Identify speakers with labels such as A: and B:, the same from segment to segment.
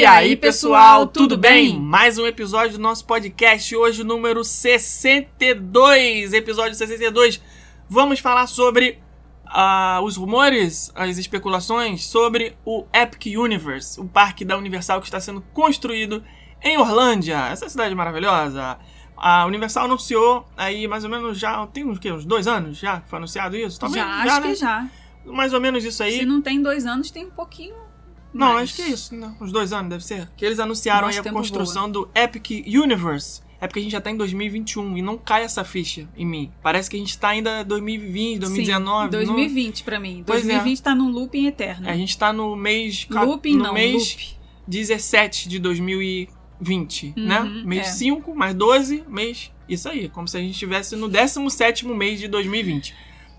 A: E aí, pessoal, tudo bem? Mais um episódio do nosso podcast, hoje número 62, episódio 62. Vamos falar sobre ah, os rumores, as especulações sobre o Epic Universe, o parque da Universal que está sendo construído em Orlândia, essa cidade maravilhosa. A Universal anunciou aí mais ou menos já, tem uns, que, uns dois anos já que foi anunciado isso? Talvez,
B: já, acho
A: né?
B: que já.
A: Mais ou menos isso aí.
B: Se não tem dois anos, tem um pouquinho.
A: Não,
B: mais.
A: acho que é isso, não, uns dois anos deve ser. Que eles anunciaram
B: Nossa,
A: aí a construção do Epic Universe. É porque a gente já tá em 2021 e não cai essa ficha em mim. Parece que a gente tá ainda em 2020, 2019.
B: Sim, 2020 pra mim.
A: Pois é.
B: 2020 tá num looping eterno.
A: não- A gente tá no mês.
B: Looping
A: no
B: não,
A: mês
B: loop.
A: 17 de 2020,
B: Uhum,
A: né? Mês
B: é.
A: 5 mais 12, mês. Isso aí, como se a gente estivesse no 17 mês de 2020.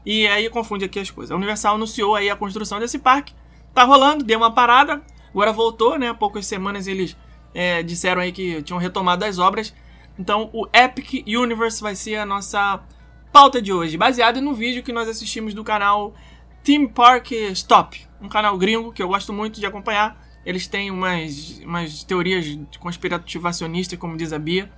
A: E aí confunde aqui as coisas. A Universal anunciou aí a construção desse parque. Tá rolando, deu uma parada, agora voltou, né? Há poucas semanas eles é, disseram aí que tinham retomado as obras. Então o Epic Universe vai ser a nossa pauta de hoje, baseado no vídeo que nós assistimos do canal Theme Park Stop, um canal gringo que eu gosto muito de acompanhar. Eles têm umas, umas teorias conspirativacionistas, como diz a Bia,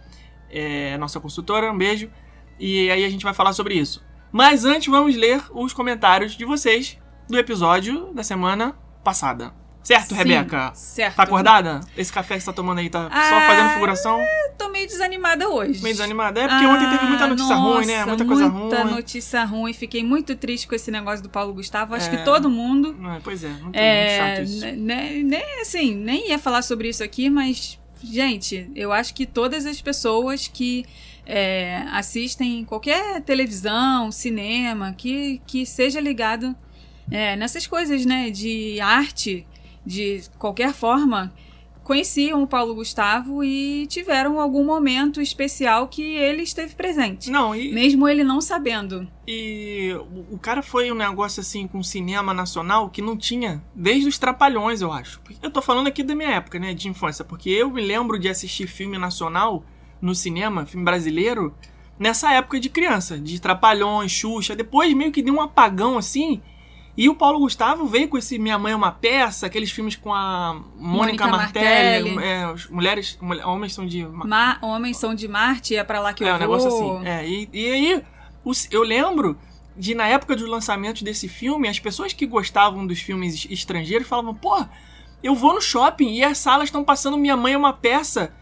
A: é, nossa consultora, um beijo. E aí a gente vai falar sobre isso. Mas antes vamos ler os comentários de vocês do episódio da semana passada. Certo,
B: Sim,
A: Rebeca?
B: Certo.
A: Tá acordada? Esse café que você tá tomando aí tá só
B: Ah,
A: fazendo figuração?
B: Eu tô meio desanimada hoje.
A: Meio desanimada? É porque ontem teve muita
B: Ah,
A: notícia ruim, né?
B: nossa,
A: Muita coisa
B: Muita
A: ruim.
B: notícia ruim. Fiquei muito triste com esse negócio do Paulo Gustavo. Acho
A: É.
B: que todo mundo.
A: É, pois é, muito, muito
B: É,
A: chato isso.
B: né- né- nem assim, nem ia falar sobre isso aqui, mas, gente, eu acho que todas as pessoas que é, assistem qualquer televisão, cinema, que, que seja ligado é, nessas coisas, né, de arte, de qualquer forma, conheciam o Paulo Gustavo e tiveram algum momento especial que ele esteve presente.
A: Não, e,
B: Mesmo ele não sabendo.
A: e o- cara foi um negócio assim com cinema nacional que não tinha desde os Trapalhões, eu acho. Eu tô falando aqui da minha época, né, de infância, porque eu me lembro de assistir filme nacional no cinema, filme brasileiro, nessa época de criança, de Trapalhões, Xuxa. Depois meio que deu um apagão assim. E o Paulo Gustavo veio com esse Minha Mãe é uma Peça, aqueles filmes com a Mônica,
B: Mônica
A: Martelli,
B: Martelli.
A: é, mulheres, mulher- homens são de
B: Ma Homens são de Marte, é pra lá que
A: é,
B: eu
A: um
B: vou.
A: negócio assim. É, e, e aí, os- eu lembro de, na época dos lançamentos desse filme, as pessoas que gostavam dos filmes es- estrangeiros falavam, pô, eu vou no shopping e as salas estão passando Minha Mãe é uma Peça.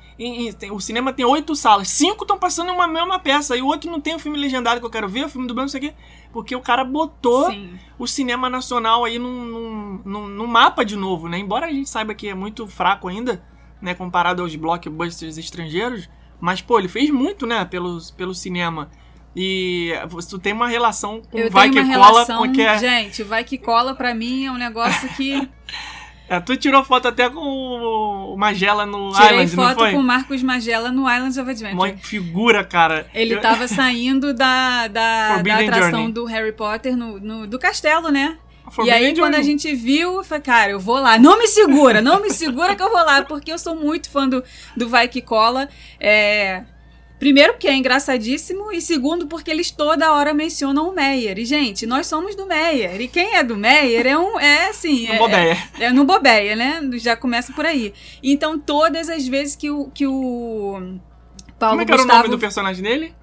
A: Tem- o cinema tem oito salas, cinco estão passando uma mesma peça, e o outro não tem o filme legendado que eu quero ver, o filme do não sei o quê. Porque o cara botou
B: Sim.
A: o cinema nacional aí num, num, num- num mapa de novo, né? Embora a gente saiba que é muito fraco ainda, né? Comparado aos blockbusters estrangeiros. Mas, pô, ele fez muito, né? Pelo, pelo cinema. E você tu tem uma relação com
B: Eu
A: Vai Que Cola,
B: relação,
A: porque é,
B: gente, vai que cola pra mim é um negócio que
A: é, tu tirou foto até com o Magela no
B: tirei
A: Island, não
B: foto
A: foi?
B: com o Marcos Magela no Islands of Adventure.
A: Uma figura, cara.
B: Ele
A: Eu-
B: tava saindo da, da, da atração
A: Journey.
B: do Harry Potter no, no- do castelo, né? E aí, quando a
A: Journey.
B: gente viu, eu falei, cara, eu vou lá. Não me segura, não me segura que eu vou lá, porque eu sou muito fã do, do Vai Que Cola. É, Primeiro, porque é engraçadíssimo, e segundo, porque eles toda hora mencionam o Meyer. E, gente, nós somos do Meyer. E quem é do Meyer é um. É assim.
A: No
B: é,
A: Bobeia.
B: é, é no Bobeia, né? Já começa por aí. Então, todas as vezes que o, que o Paulo
A: Como é que era o
B: Gustavo
A: nome do personagem dele?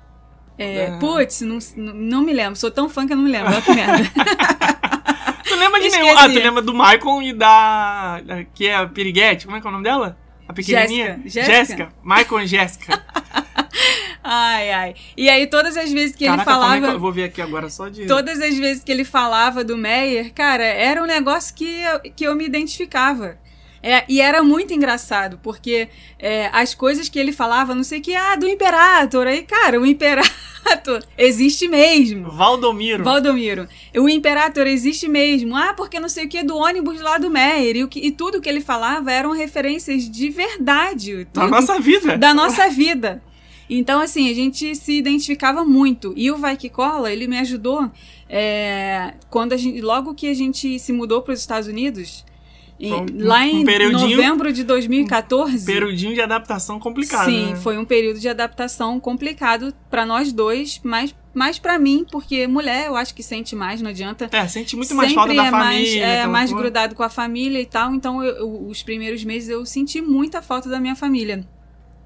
B: é,
A: É.
B: Putz, não, não me lembro. Sou tão fã que eu não me lembro. Olha que merda.
A: Tu lembra de
B: Esqueci.
A: nenhum? Ah, tu lembra do Michael e da. da- que é a Piriguete? Como é que é o nome dela? A pequenininha?
B: Jéssica. Jéssica.
A: Michael e Jéssica.
B: ai, ai. E aí, todas as vezes que
A: Caraca,
B: ele
A: como é que
B: falava.
A: vou ver aqui agora só de.
B: Todas as vezes que ele falava do Meyer, cara, era um negócio que eu, que eu me identificava. É, e era muito engraçado, porque é, as coisas que ele falava, não sei o que, ah, do Imperator. Aí, cara, o Imperator existe mesmo.
A: Valdomiro.
B: Valdomiro, o Imperator existe mesmo. Ah, porque não sei o que do ônibus lá do Meyer. E, o que- e tudo que ele falava eram referências de verdade.
A: Da
B: Tudo-
A: nossa vida.
B: da nossa vida. Então, assim, a gente se identificava muito. E o Vai Que Cola, ele me ajudou é, quando a gente, logo que a gente se mudou para os Estados Unidos.
A: Um-
B: lá em
A: um
B: novembro de 2014.
A: Perudinho de adaptação complicado.
B: Sim,
A: né?
B: foi um período de adaptação complicado pra nós dois, mas mais para mim, porque mulher eu acho que sente mais, não adianta.
A: É, sente muito mais
B: Sempre
A: falta da
B: é mais,
A: família.
B: é
A: aquela
B: mais
A: coisa.
B: grudado com a família e tal, então eu- eu- os primeiros meses eu senti muita falta da minha família.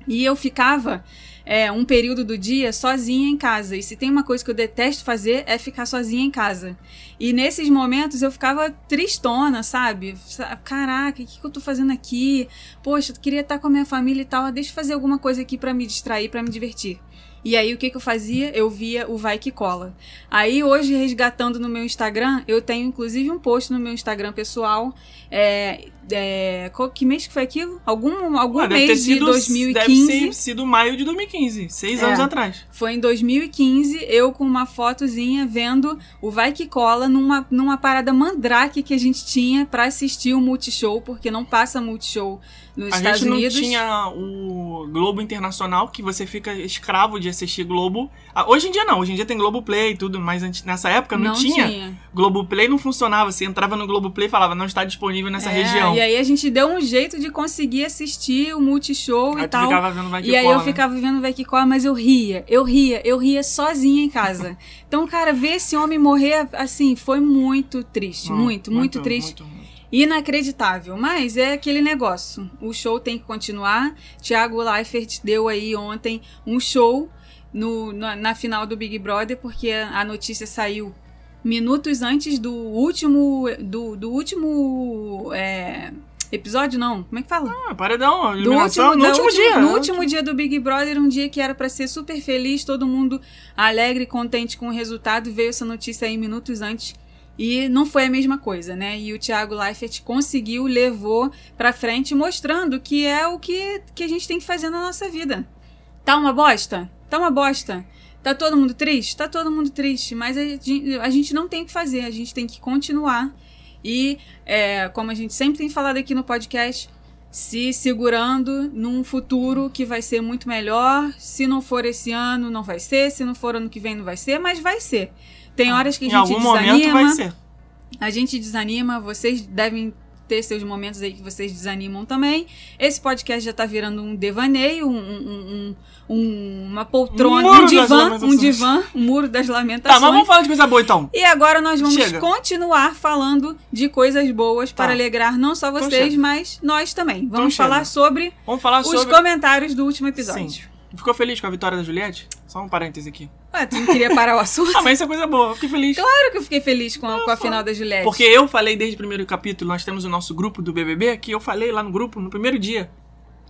B: E eu ficava é, um período do dia sozinha em casa. E se tem uma coisa que eu detesto fazer é ficar sozinha em casa. E nesses momentos eu ficava tristona, sabe? Sa- Caraca, o que, que eu tô fazendo aqui? Poxa, eu queria estar com a minha família e tal. Deixa eu fazer alguma coisa aqui pra me distrair, pra me divertir. E aí o que, que eu fazia? Eu via o Vai Que Cola. Aí hoje, resgatando no meu Instagram, eu tenho inclusive um post no meu Instagram pessoal. É, é, qual- que mês que foi aquilo? Algum, algum
A: Ah,
B: mês de
A: sido,
B: 2015.
A: Deve ter sido maio de 2015, seis
B: É.
A: anos atrás.
B: Foi em 2015, eu com uma fotozinha vendo o Vai Que Cola numa, numa parada mandrake que a gente tinha pra assistir o Multishow, porque não passa Multishow nos
A: A
B: Estados
A: gente não
B: Unidos.
A: tinha o Globo Internacional, que você fica escravo de assistir Globo. Ah, Hoje em dia não, hoje em dia tem Globo Play e tudo, mas antes- nessa época não, tinha. Globo Play não funcionava. Você entrava no Globo Play e falava, não está disponível nessa
B: É,
A: região.
B: E aí a gente deu um jeito de conseguir assistir o Multishow
A: Aí
B: e tal.
A: ficava vendo Vai
B: E aí eu
A: né?
B: ficava vendo Vai Que Cola, mas eu ria, eu ria, eu ria sozinha em casa. Então, cara, ver esse homem morrer, assim, foi muito triste,
A: Não,
B: muito, muito, triste.
A: muito, muito.
B: Inacreditável, mas é aquele negócio. O show tem que continuar. Thiago Leifert deu aí ontem um show no, na, na final do Big Brother, porque a notícia saiu minutos antes do último. do, do último. é, episódio, não. Como é que fala?
A: Ah, paredão,
B: Do último,
A: no último dia.
B: No último dia do Big Brother, um dia que era pra ser super feliz, todo mundo alegre, contente com o resultado, veio essa notícia aí minutos antes. E não foi a mesma coisa, né? E o Thiago Leifert conseguiu, levou pra frente, mostrando que é o que, que a gente tem que fazer na nossa vida. Tá uma bosta? Tá uma bosta. Tá todo mundo triste? Tá todo mundo triste. Mas a gente, a gente não tem o que fazer, a gente tem que continuar. E, é, como a gente sempre tem falado aqui no podcast, se segurando num futuro que vai ser muito melhor. Se não for esse ano, não vai ser. Se não for ano que vem, não vai ser, mas vai ser. Tem horas que a
A: Em
B: gente
A: algum
B: desanima.
A: momento vai ser.
B: A gente desanima, vocês devem ter seus momentos aí que vocês desanimam também. Esse podcast já tá virando um devaneio, um, um- um- um- uma poltrona,
A: Um
B: divã, um divã, um muro das
A: Tá,
B: lamentações.
A: mas vamos falar de coisa boa então.
B: E agora nós vamos
A: Chega.
B: continuar falando de coisas boas para
A: Tá.
B: alegrar não só
A: Então
B: vocês,
A: chega.
B: mas nós também.
A: Então
B: Vamos
A: chega.
B: falar sobre
A: Vamos falar
B: os
A: sobre.
B: comentários do último episódio.
A: Sim. Ficou feliz com a vitória da Juliette? Só um parêntese aqui.
B: Ué, tu não queria parar o assunto?
A: Ah, mas isso é coisa boa. Eu fiquei feliz.
B: Claro que eu fiquei feliz com a, com a final da Juliette.
A: Porque eu falei desde o primeiro capítulo, nós temos o nosso grupo do BBB, que eu falei lá no grupo, no primeiro dia.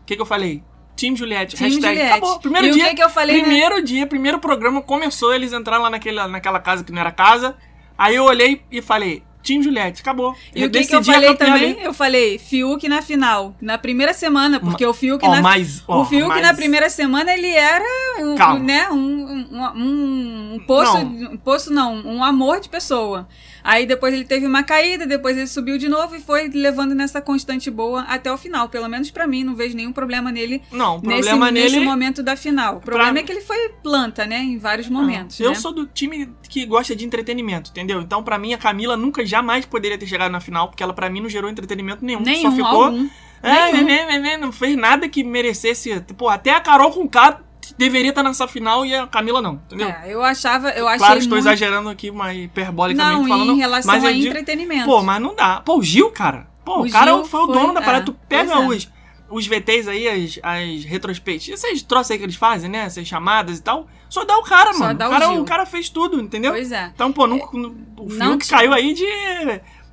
A: O que, que eu falei? Team Juliette.
B: Team
A: hashtag.
B: Juliette.
A: Acabou. Primeiro
B: E o
A: dia.
B: que que eu falei, né?
A: Primeiro dia, primeiro programa começou, eles entraram lá naquela, naquela casa que não era casa. Aí eu olhei e falei, Team Juliette, acabou.
B: E o que, que eu falei também?
A: ali.
B: Eu falei Fiuk na final, na primeira semana, porque o Fiuk
A: Ó,
B: na
A: mas, ó,
B: o Fiuk
A: mas-
B: na primeira semana ele era um,
A: Calma.
B: né, um, um, um, um poço,
A: Não.
B: um poço não, um amor de pessoa. Aí depois ele teve uma caída, depois ele subiu de novo e foi levando nessa constante boa até o final. Pelo menos pra mim, não vejo nenhum problema nele
A: Não,
B: nesse,
A: problema
B: nesse
A: nele.
B: momento da final. O problema
A: Pra-
B: é que ele foi planta, né, em vários momentos.
A: Eu
B: né?
A: sou do time que gosta de entretenimento, entendeu? Então, pra mim, a Camila nunca jamais poderia ter chegado na final, porque ela, pra mim, não gerou entretenimento nenhum.
B: nenhum,
A: Só ficou.
B: algum.
A: É,
B: Nenhum.
A: né, né, né, não fez nada que merecesse. Pô, até a Carol com K deveria estar nessa final e a Camila não, entendeu?
B: É, eu achava, eu achei
A: claro, estou
B: muito...
A: exagerando aqui, uma hiperbolicamente
B: Não,
A: falando.
B: em relação
A: mas
B: a
A: digo-
B: entretenimento.
A: Pô, mas não dá. Pô, o Gil, cara. Pô, o,
B: O
A: cara
B: Gil
A: foi o
B: foi-
A: dono da parada.
B: é,
A: tu pega
B: é.
A: os, os VTs aí, as, as retrospectivas, esses troços aí que eles fazem, né? Essas chamadas e tal. Só dá o cara,
B: Só
A: mano.
B: dá
A: o,
B: o
A: cara,
B: Gil.
A: o cara fez tudo, entendeu?
B: Pois é.
A: Então, pô, não, não- o
B: Não
A: Fiuk caiu aí de,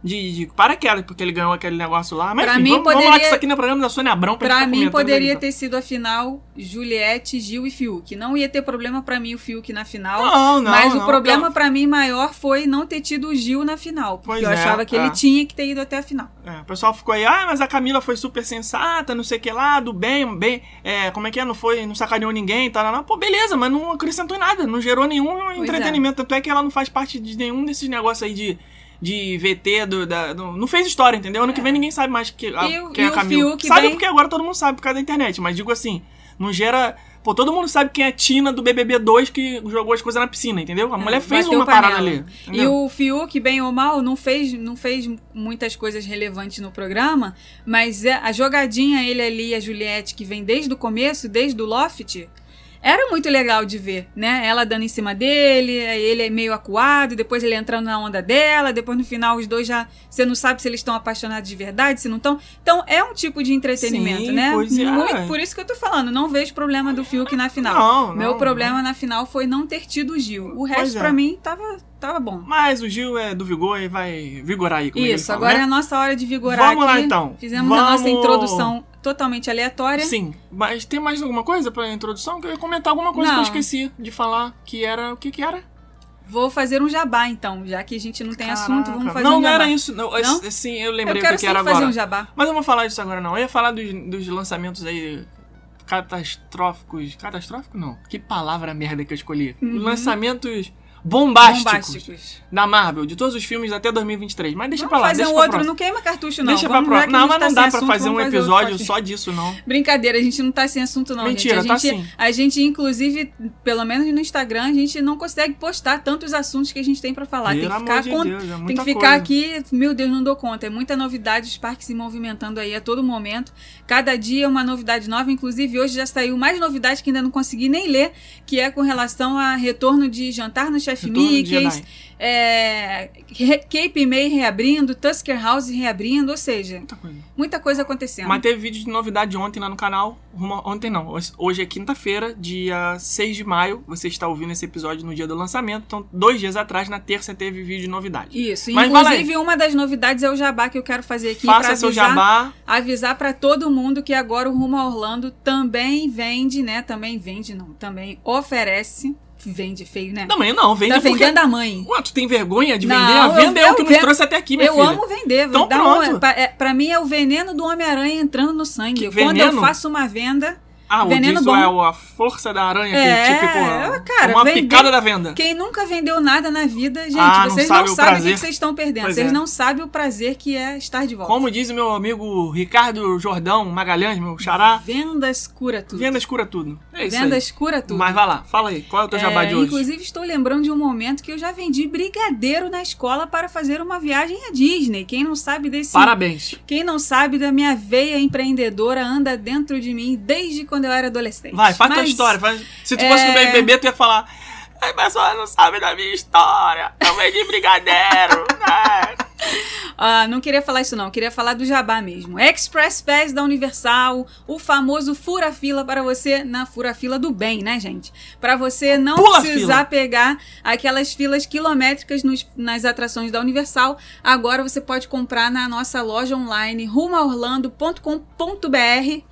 A: de, de paraquedas, porque ele ganhou aquele negócio lá. Mas
B: Pra
A: enfim,
B: mim,
A: vamos, vamos lá
B: poderia-
A: que isso aqui no programa da Sônia Abrão pra,
B: Pra mim, poderia
A: aí,
B: ter sido a final Juliette, Gil e Fiuk. Não ia ter problema pra mim o Fiuk na final.
A: Não, não,
B: mas
A: não,
B: o problema
A: não.
B: pra mim maior foi não ter tido o Gil na final. Porque
A: Pois
B: eu
A: é,
B: achava que
A: é.
B: ele tinha que ter ido até a final.
A: É, o pessoal ficou aí, ah, mas a Camila foi super sensata, não sei o que lá, do bem, bem, é, como é que é, não foi, não sacaneou ninguém, tá, lá, pô, beleza, mas não acrescentou em nada, não gerou nenhum entretenimento, tanto é que ela não faz parte de nenhum desses negócios aí de, de VT, do, da, do- não fez história, entendeu? Ano que vem ninguém sabe mais que, a,
B: E o-
A: quem é
B: e
A: a
B: o
A: Camila. Sabe
B: bem-
A: porque agora todo mundo sabe por causa da internet, mas digo assim, não gera, Pô, todo mundo sabe quem é a Tina do BBB 2 que jogou as coisas na piscina, entendeu? A mulher fez uma
B: panela.
A: parada ali.
B: E
A: entendeu?
B: o Fiuk, bem ou mal, não fez, não fez muitas coisas relevantes no programa, mas é- a jogadinha ele ali, a Juliette, que vem desde o começo, desde o Loft, era muito legal de ver, né? Ela dando em cima dele, ele é meio acuado, depois ele entrando na onda dela, depois no final os dois já. Você não sabe se eles estão apaixonados de verdade, se não estão. Então é um tipo de entretenimento,
A: Sim,
B: né?
A: pois é.
B: Muito- por isso que eu tô falando, não vejo problema do Fiuk na final.
A: Não,
B: Meu
A: não,
B: problema na final foi não ter tido o Gil. O
A: Pois
B: resto,
A: é.
B: pra mim, tava, tava bom.
A: Mas o Gil é do vigor e vai vigorar aí. Como ele
B: Isso,
A: fala,
B: agora
A: né?
B: é a nossa hora de vigorar
A: Vamos lá,
B: aqui.
A: então.
B: Fizemos a nossa
A: Vamos-
B: introdução totalmente aleatória.
A: Sim, mas tem mais alguma coisa pra introdução? Que eu ia comentar alguma coisa que
B: Não.
A: eu esqueci de falar, que era... O que que era?
B: Vou fazer um jabá, então. Já que a gente não tem assunto, vamos
A: Caraca.
B: fazer
A: não,
B: um
A: não
B: jabá.
A: era isso. Não,
B: Não?
A: Sim, eu
B: Eu
A: lembrei
B: quero
A: o que, que era
B: fazer
A: agora.
B: um jabá.
A: Mas eu não vou falar disso agora, não. Eu ia falar dos, dos lançamentos aí catastróficos. Catastrófico, não. Que palavra merda que eu escolhi.
B: Uhum.
A: Lançamentos bombásticos,
B: Bombásticos.
A: da Marvel, de todos os filmes até 2023. Mas deixa
B: Vamos
A: pra lá,
B: fazer um
A: pra
B: outro,
A: próxima.
B: não queima cartucho, não.
A: Deixa pra
B: Vamos, já
A: próxima.
B: que a
A: Não, mas
B: tá
A: não dá pra
B: assunto,
A: fazer um episódio
B: podcast.
A: só disso, não.
B: Brincadeira, a gente não tá sem assunto, não.
A: Mentira,
B: gente.
A: tá
B: A gente,
A: sim.
B: a gente, inclusive, pelo menos no Instagram, a gente não consegue postar tantos assuntos que a gente tem pra falar. tem
A: Pelo
B: que ficar
A: de Deus, é
B: Tem que ficar
A: coisa.
B: aqui, meu Deus, não dou conta. É muita novidade, os parques se movimentando aí a todo momento. Cada dia é uma novidade nova. Inclusive, hoje já saiu mais novidade que ainda não consegui nem ler, que é com relação a retorno de Jantar no Chef Mickey's, é, Cape May reabrindo, Tusker House reabrindo, ou seja,
A: Muita coisa.
B: muita coisa acontecendo.
A: Mas teve vídeo de novidade ontem lá no canal. Ontem não, hoje- é quinta-feira, dia 6 de maio. Você está ouvindo esse episódio no dia do lançamento. Então, dois dias atrás, na terça, teve vídeo de novidade.
B: Isso,
A: Mas
B: inclusive uma das novidades é o jabá que eu quero fazer aqui
A: Faça
B: para
A: seu
B: avisar,
A: jabá.
B: avisar para todo mundo que agora o Rumo a Orlando também vende, né? Também vende, não, também oferece, vende feio, né?
A: Também não, vende
B: tá
A: porque...
B: vendendo a mãe.
A: Ué, tu tem vergonha de
B: Não,
A: vender? A
B: eu-
A: venda é o que
B: eu
A: nos
B: vendo-
A: trouxe até aqui, minha
B: eu
A: filha.
B: amo vender.
A: Então pronto.
B: Um, pra, é, pra mim é o veneno do Homem-Aranha entrando no sangue.
A: Que
B: Quando eu
A: veneno?
B: faço uma venda,
A: Ah, o
B: veneno
A: disso
B: bom.
A: é o- a força da aranha,
B: É,
A: que típico...
B: cara,
A: uma
B: vender-
A: picada da venda.
B: quem nunca vendeu nada na vida, gente,
A: Ah, não
B: vocês
A: sabe
B: não
A: o
B: sabem o
A: prazer.
B: que vocês estão perdendo.
A: Pois
B: vocês
A: é.
B: não sabem o prazer que é estar de volta.
A: Como diz o meu amigo Ricardo Jordão Magalhães, meu xará,
B: Vendas cura tudo.
A: vendas cura tudo. É isso
B: Vendas cura tudo.
A: aí. Mas vai lá, fala aí, qual é o teu jabá
B: É,
A: de hoje?
B: Inclusive, estou lembrando de um momento que eu já vendi brigadeiro na escola para fazer uma viagem à Disney. Quem não sabe desse.
A: Parabéns.
B: Quem não sabe da minha veia empreendedora anda dentro de mim desde quando eu era adolescente.
A: Vai, faz tua
B: Mas,
A: história. faz- Se tu
B: é-
A: fosse no BBB, tu ia falar. As pessoas não sabem da minha história. Eu vendi brigadeiro. né?
B: Ah, não queria falar isso não, queria falar do jabá mesmo. Express Pass da Universal, o famoso fura-fila para você na fura-fila do bem, né, gente? Para você não
A: Pula
B: precisar
A: fila.
B: pegar aquelas filas quilométricas nos- nas atrações da Universal, agora você pode comprar na nossa loja online rumaorlando.com.br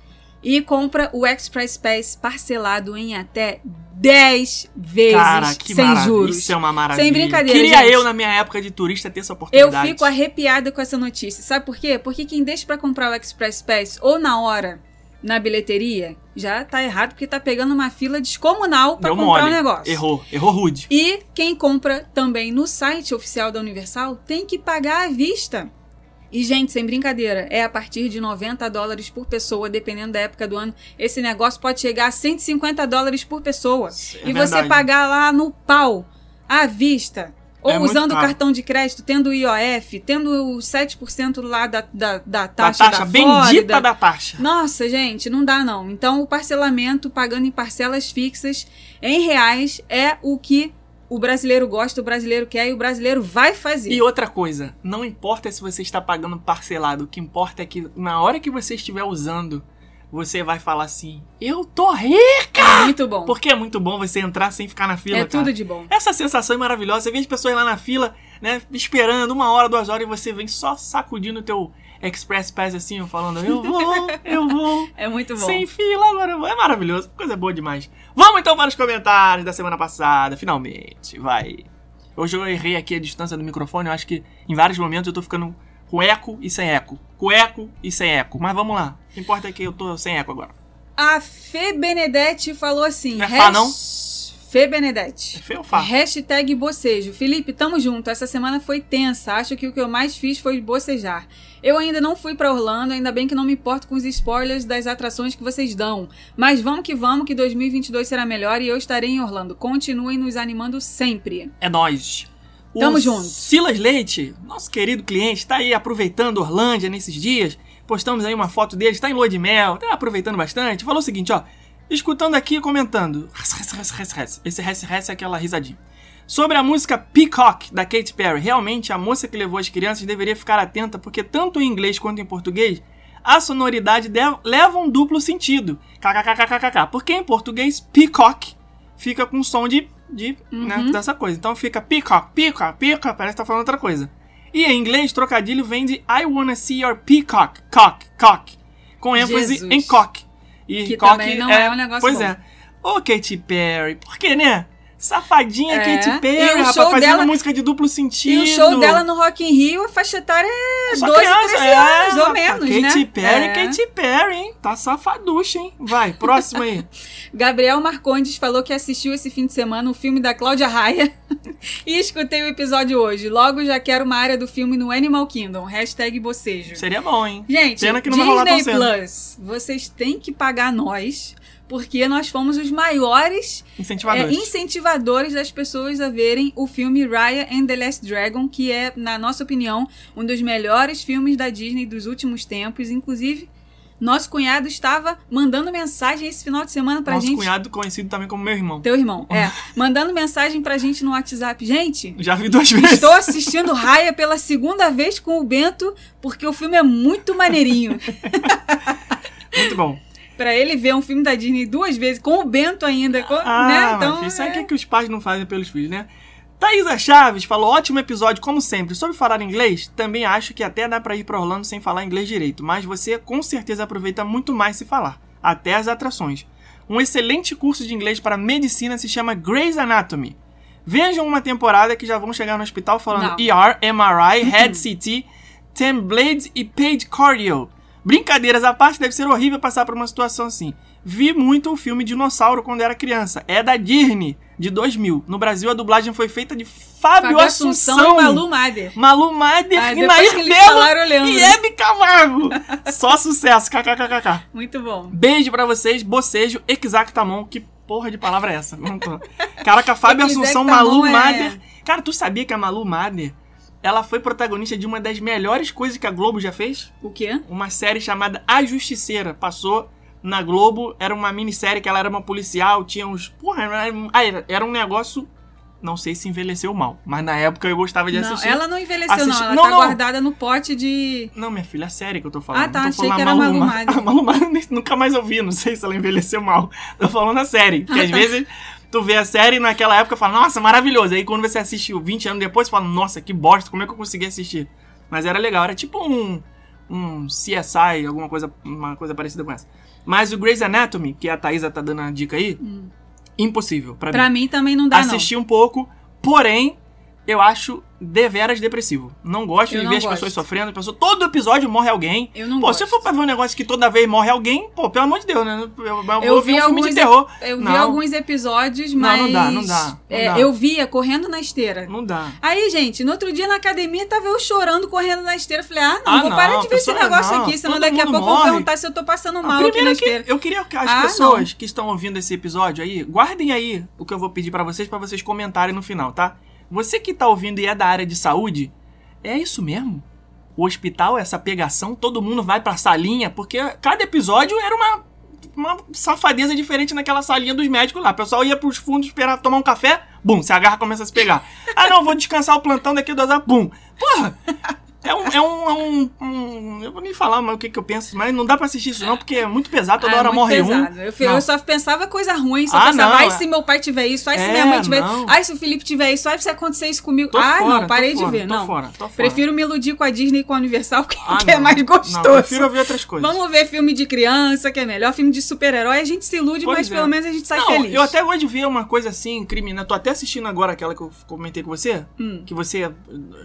B: e compra o Express Pass parcelado em até 10 vezes
A: Cara, que
B: sem
A: maravilha.
B: juros.
A: Isso é uma maravilha.
B: Sem brincadeira,
A: Queria
B: gente.
A: eu, na minha época de turista, ter essa
B: Eu
A: oportunidade.
B: fico arrepiada com essa notícia. Sabe por quê? Porque quem deixa pra comprar o Express Pass ou na hora na bilheteria já tá errado porque tá pegando uma fila descomunal pra
A: Deu
B: comprar o negócio.
A: Errou. Errou rude.
B: E quem compra também no site oficial da Universal tem que pagar à vista. E, gente, sem brincadeira, é a partir de 90 dólares por pessoa, dependendo da época do ano. Esse negócio pode chegar a 150 dólares por pessoa.
A: É
B: e você pagar lá no pau, à vista. Ou
A: É
B: usando o cartão de crédito, tendo o IOF, tendo os 7% lá da, da, da
A: Da
B: taxa
A: taxa
B: da
A: bendita da taxa.
B: Nossa, gente, não dá não. Então, o parcelamento, pagando em parcelas fixas, em reais, é o que o brasileiro gosta, o brasileiro quer e o brasileiro vai fazer.
A: E outra coisa, não importa se você está pagando parcelado, o que importa é que na hora que você estiver usando, você vai falar assim: Eu tô rica!
B: É muito bom.
A: Porque é muito bom você entrar sem ficar na fila,
B: é
A: cara.
B: tudo de bom.
A: Essa sensação é maravilhosa. Você vê as pessoas lá na fila, né, esperando uma hora, duas horas, e você vem só sacudindo o teu Express Pass assim, falando: Eu vou, eu vou.
B: É muito bom.
A: Sem fila, agora eu vou. É maravilhoso, coisa boa demais. Vamos então para os comentários da semana passada, finalmente, vai. Hoje eu errei aqui a distância do microfone, eu acho que em vários momentos eu tô ficando com eco e sem eco. Com eco e sem eco. Mas vamos lá. O que importa é que eu tô sem eco agora.
B: A Fê Benedetti falou assim:
A: Não é não?
B: Fê Benedetti.
A: Fê ou Fá?
B: Hashtag bocejo. Felipe, tamo junto. Essa semana foi tensa. Acho que o que eu mais fiz foi bocejar. Eu ainda não fui pra Orlando, ainda bem que não me importo com os spoilers das atrações que vocês dão. Mas vamos que vamos, que 2022 será melhor e eu estarei em Orlando. Continuem nos animando sempre.
A: É nóis. O
B: Tamo junto.
A: Silas Leite, nosso querido cliente, tá aí aproveitando Orlândia nesses dias. Postamos aí uma foto dele, está em lua de mel, tá aproveitando bastante. Falou o seguinte, ó. Escutando aqui e comentando. Esse res res é aquela risadinha. Sobre a música Peacock, da Katy Perry. Realmente, a moça que levou as crianças deveria ficar atenta, porque tanto em inglês quanto em português, a sonoridade de- leva um duplo sentido. KKKKKK. Porque em português, Peacock fica com som de, de né, dessa coisa. Então fica peacock, peacock, peacock, parece que tá falando outra coisa. E em inglês, trocadilho vem de I wanna see your peacock, cock, cock. Com ênfase
B: Jesus.
A: em cock. E
B: Que também não é um negócio
A: Pois
B: bom.
A: é. Ô, Katy Perry, por que, né? Safadinha
B: É.
A: Katy Perry,
B: E o
A: rapaz,
B: show
A: fazendo
B: dela-
A: música de duplo
B: E
A: sentido.
B: o show dela no Rock in Rio, a faixa etária é
A: Só
B: 12,
A: criança,
B: 13
A: é,
B: anos, ou menos,
A: Katy
B: né?
A: Perry,
B: É.
A: Katy Perry, hein? Tá safaducha, hein? Vai, próximo aí.
B: Gabriel Marcondes falou que assistiu esse fim de semana o filme da Cláudia Raia e escutei o episódio hoje. Logo já quero uma área do filme no Animal Kingdom. Hashtag bocejo.
A: Seria bom, hein?
B: Gente,
A: Pena que não vai rolar tão
B: Disney
A: cedo.
B: Plus, vocês têm que pagar nós, porque nós fomos os maiores é,
A: Incentivadores.
B: incentivadores das pessoas a verem o filme Raya and the Last Dragon, que é, na nossa opinião, um dos melhores filmes da Disney dos últimos tempos. Inclusive, nosso cunhado estava mandando mensagem esse final de semana pra
A: Nosso
B: gente.
A: cunhado conhecido também como meu irmão.
B: Teu irmão, é. mandando mensagem pra gente no WhatsApp. Gente,
A: Já vi duas vezes.
B: estou assistindo Raya pela segunda vez com o Bento, porque o filme é muito maneirinho.
A: Muito bom.
B: Pra ele ver um filme da Disney duas vezes, com o Bento ainda, com-
A: Ah,
B: né? Então,
A: filho, sabe o
B: é-
A: que, que os pais não fazem pelos filhos, né? Thaisa Chaves falou, ótimo episódio, como sempre. Sobre falar inglês, também acho que até dá pra ir pra Orlando sem falar inglês direito, mas você com certeza aproveita muito mais se falar, até as atrações. Um excelente curso de inglês para medicina se chama Grey's Anatomy. Vejam uma temporada que já vão chegar no hospital falando
B: Não.
A: ER, MRI, Head CT, Tem Blades e Paid Cardio. Brincadeiras à parte, deve ser horrível passar por uma situação assim. Vi muito o filme Dinossauro quando era criança. É da Disney, de 2000. No Brasil, a dublagem foi feita de Fábio,
B: Fábio
A: Assunção,
B: Assunção e Malu Mader.
A: Malu Mader,
B: Ah,
A: e Nair Belo e Hebe Camargo. Só sucesso, kkkk.
B: Muito bom.
A: Beijo pra vocês, bocejo, exactamon. Que porra de palavra é essa? Não tô. Caraca, Fábio Assunção, Malu
B: é-
A: Mader. Cara, tu sabia que a Malu Mader, ela foi protagonista de uma das melhores coisas que a Globo já fez?
B: O quê?
A: Uma série chamada A Justiceira. Passou na Globo, era uma minissérie que ela era uma policial, tinha uns... Porra, era, era- era um negócio... Não sei se envelheceu mal, mas na época eu gostava de
B: Não,
A: assistir.
B: ela não envelheceu, não. Ela
A: Não,
B: tá
A: não.
B: guardada no pote de.
A: Não, minha filha, a série que eu tô falando.
B: Ah, tá, achei
A: falando
B: que era
A: Malu
B: Malu
A: Ma-
B: Mader.
A: A Malu Mader nem- nunca mais ouvi, não sei se ela envelheceu mal. Tô falando a série, porque
B: Ah,
A: às
B: tá.
A: vezes tu vê a série e naquela época e fala, nossa, maravilhoso. Aí quando você assistiu 20 anos depois, você fala, nossa, que bosta, como é que eu consegui assistir? Mas era legal, era tipo um, um CSI, alguma coisa, uma coisa parecida com essa. Mas o Grey's Anatomy, que a Thaisa tá dando a dica aí, impossível pra,
B: Hum. Pra
A: mim.
B: mim também não dá,
A: Assisti um pouco, porém, eu acho deveras depressivo. Não gosto
B: Eu
A: de
B: não
A: ver as
B: gosto.
A: pessoas sofrendo. Pessoa, todo episódio morre alguém.
B: não. Eu não
A: Pô,
B: gosto.
A: se for pra ver um negócio que toda vez morre alguém, pô, pelo amor de Deus, né? Eu, eu vou
B: Eu vi
A: um filme de
B: alguns
A: terror.
B: Eu vi
A: Não.
B: alguns episódios,
A: Não,
B: mas.
A: não dá, não dá, não
B: é,
A: dá.
B: Eu via correndo na esteira.
A: Não dá.
B: Aí, gente, no outro dia na academia tava eu chorando, correndo na esteira. Falei, ah, não,
A: Ah,
B: vou
A: não,
B: parar de ver esse negócio
A: não,
B: aqui, senão
A: todo
B: daqui a pouco vão
A: morre.
B: perguntar se eu tô passando mal aqui na
A: que
B: esteira.
A: eu queria que as
B: Ah,
A: pessoas que estão ouvindo esse episódio aí, guardem aí o que eu vou pedir pra vocês, pra vocês comentarem no final, tá? Você que tá ouvindo e é da área de saúde, é isso mesmo? O hospital, essa pegação, todo mundo vai pra salinha, porque cada episódio era uma, uma safadeza diferente naquela salinha dos médicos lá. O pessoal ia pros fundos esperar tomar um café, bum, se agarra começa a se pegar. Ah, não, vou descansar o plantão daqui duas horas, bum. Porra! É um, é um, é um, um- Eu vou nem falar mais o que, que eu penso, mas não dá pra assistir isso não, porque é muito pesado, toda
B: Ah, é
A: hora morre
B: pesado.
A: um.
B: Eu,
A: Não.
B: eu só pensava coisa ruim, só
A: Ah,
B: pensava,
A: não,
B: ai
A: é.
B: se meu pai tiver isso, ai se
A: É,
B: minha mãe tiver
A: não.
B: ai se o Felipe tiver isso, ai se acontecer isso comigo.
A: Tô
B: ah,
A: fora,
B: não, parei de
A: fora,
B: ver,
A: tô
B: não.
A: fora, tô fora.
B: Prefiro me iludir com a Disney e com a Universal, que,
A: Ah,
B: que é
A: não.
B: mais
A: Não,
B: gostoso.
A: prefiro ouvir outras coisas.
B: Vamos ver filme de criança, que é melhor. Filme de super-herói, a gente se ilude,
A: Pois
B: mas
A: é.
B: pelo menos a gente sai
A: não,
B: feliz.
A: eu até de ver uma coisa assim, criminal. Tô até assistindo agora aquela que eu comentei com você.
B: Hum.
A: Que você é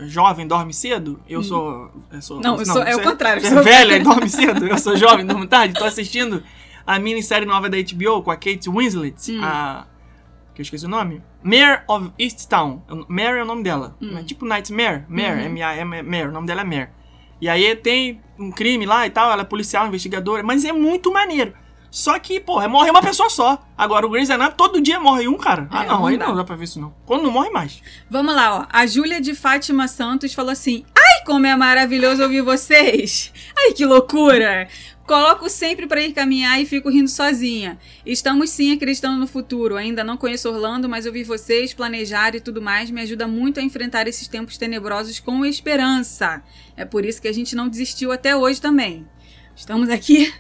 A: jovem, dorme cedo. Eu sou. Eu sou
B: Não, eu sou- é o contrário,
A: Você é
B: sou-
A: velha dorme cedo. Eu sou jovem, dorme tarde. Tô assistindo a minissérie nova da HBO com a Kate Winslet.
B: Hum.
A: A que eu esqueci o nome. Mare of Easttown. Mare é o nome dela.
B: Hum.
A: É tipo Nightmare. Mare,
B: Uhum.
A: M-A-M, Mare. O nome dela é Mare. E aí tem um crime lá e tal, ela é policial, investigadora, mas é muito maneiro. Só que, porra, morre uma pessoa só. Agora, o Grey's Anatomy, todo dia morre um, cara. Ah,
B: É,
A: não,
B: não
A: aí
B: dá.
A: não dá pra ver isso, não. Quando não morre mais.
B: Vamos lá, ó. A Júlia de Fátima Santos falou assim: Ai, como é maravilhoso ouvir vocês! Ai, que loucura! Coloco sempre pra ir caminhar e fico rindo sozinha. Estamos sim acreditando no futuro. Ainda não conheço Orlando, mas ouvir vocês, planejar e tudo mais me ajuda muito a enfrentar esses tempos tenebrosos com esperança. É por isso que a gente não desistiu até hoje também. Estamos aqui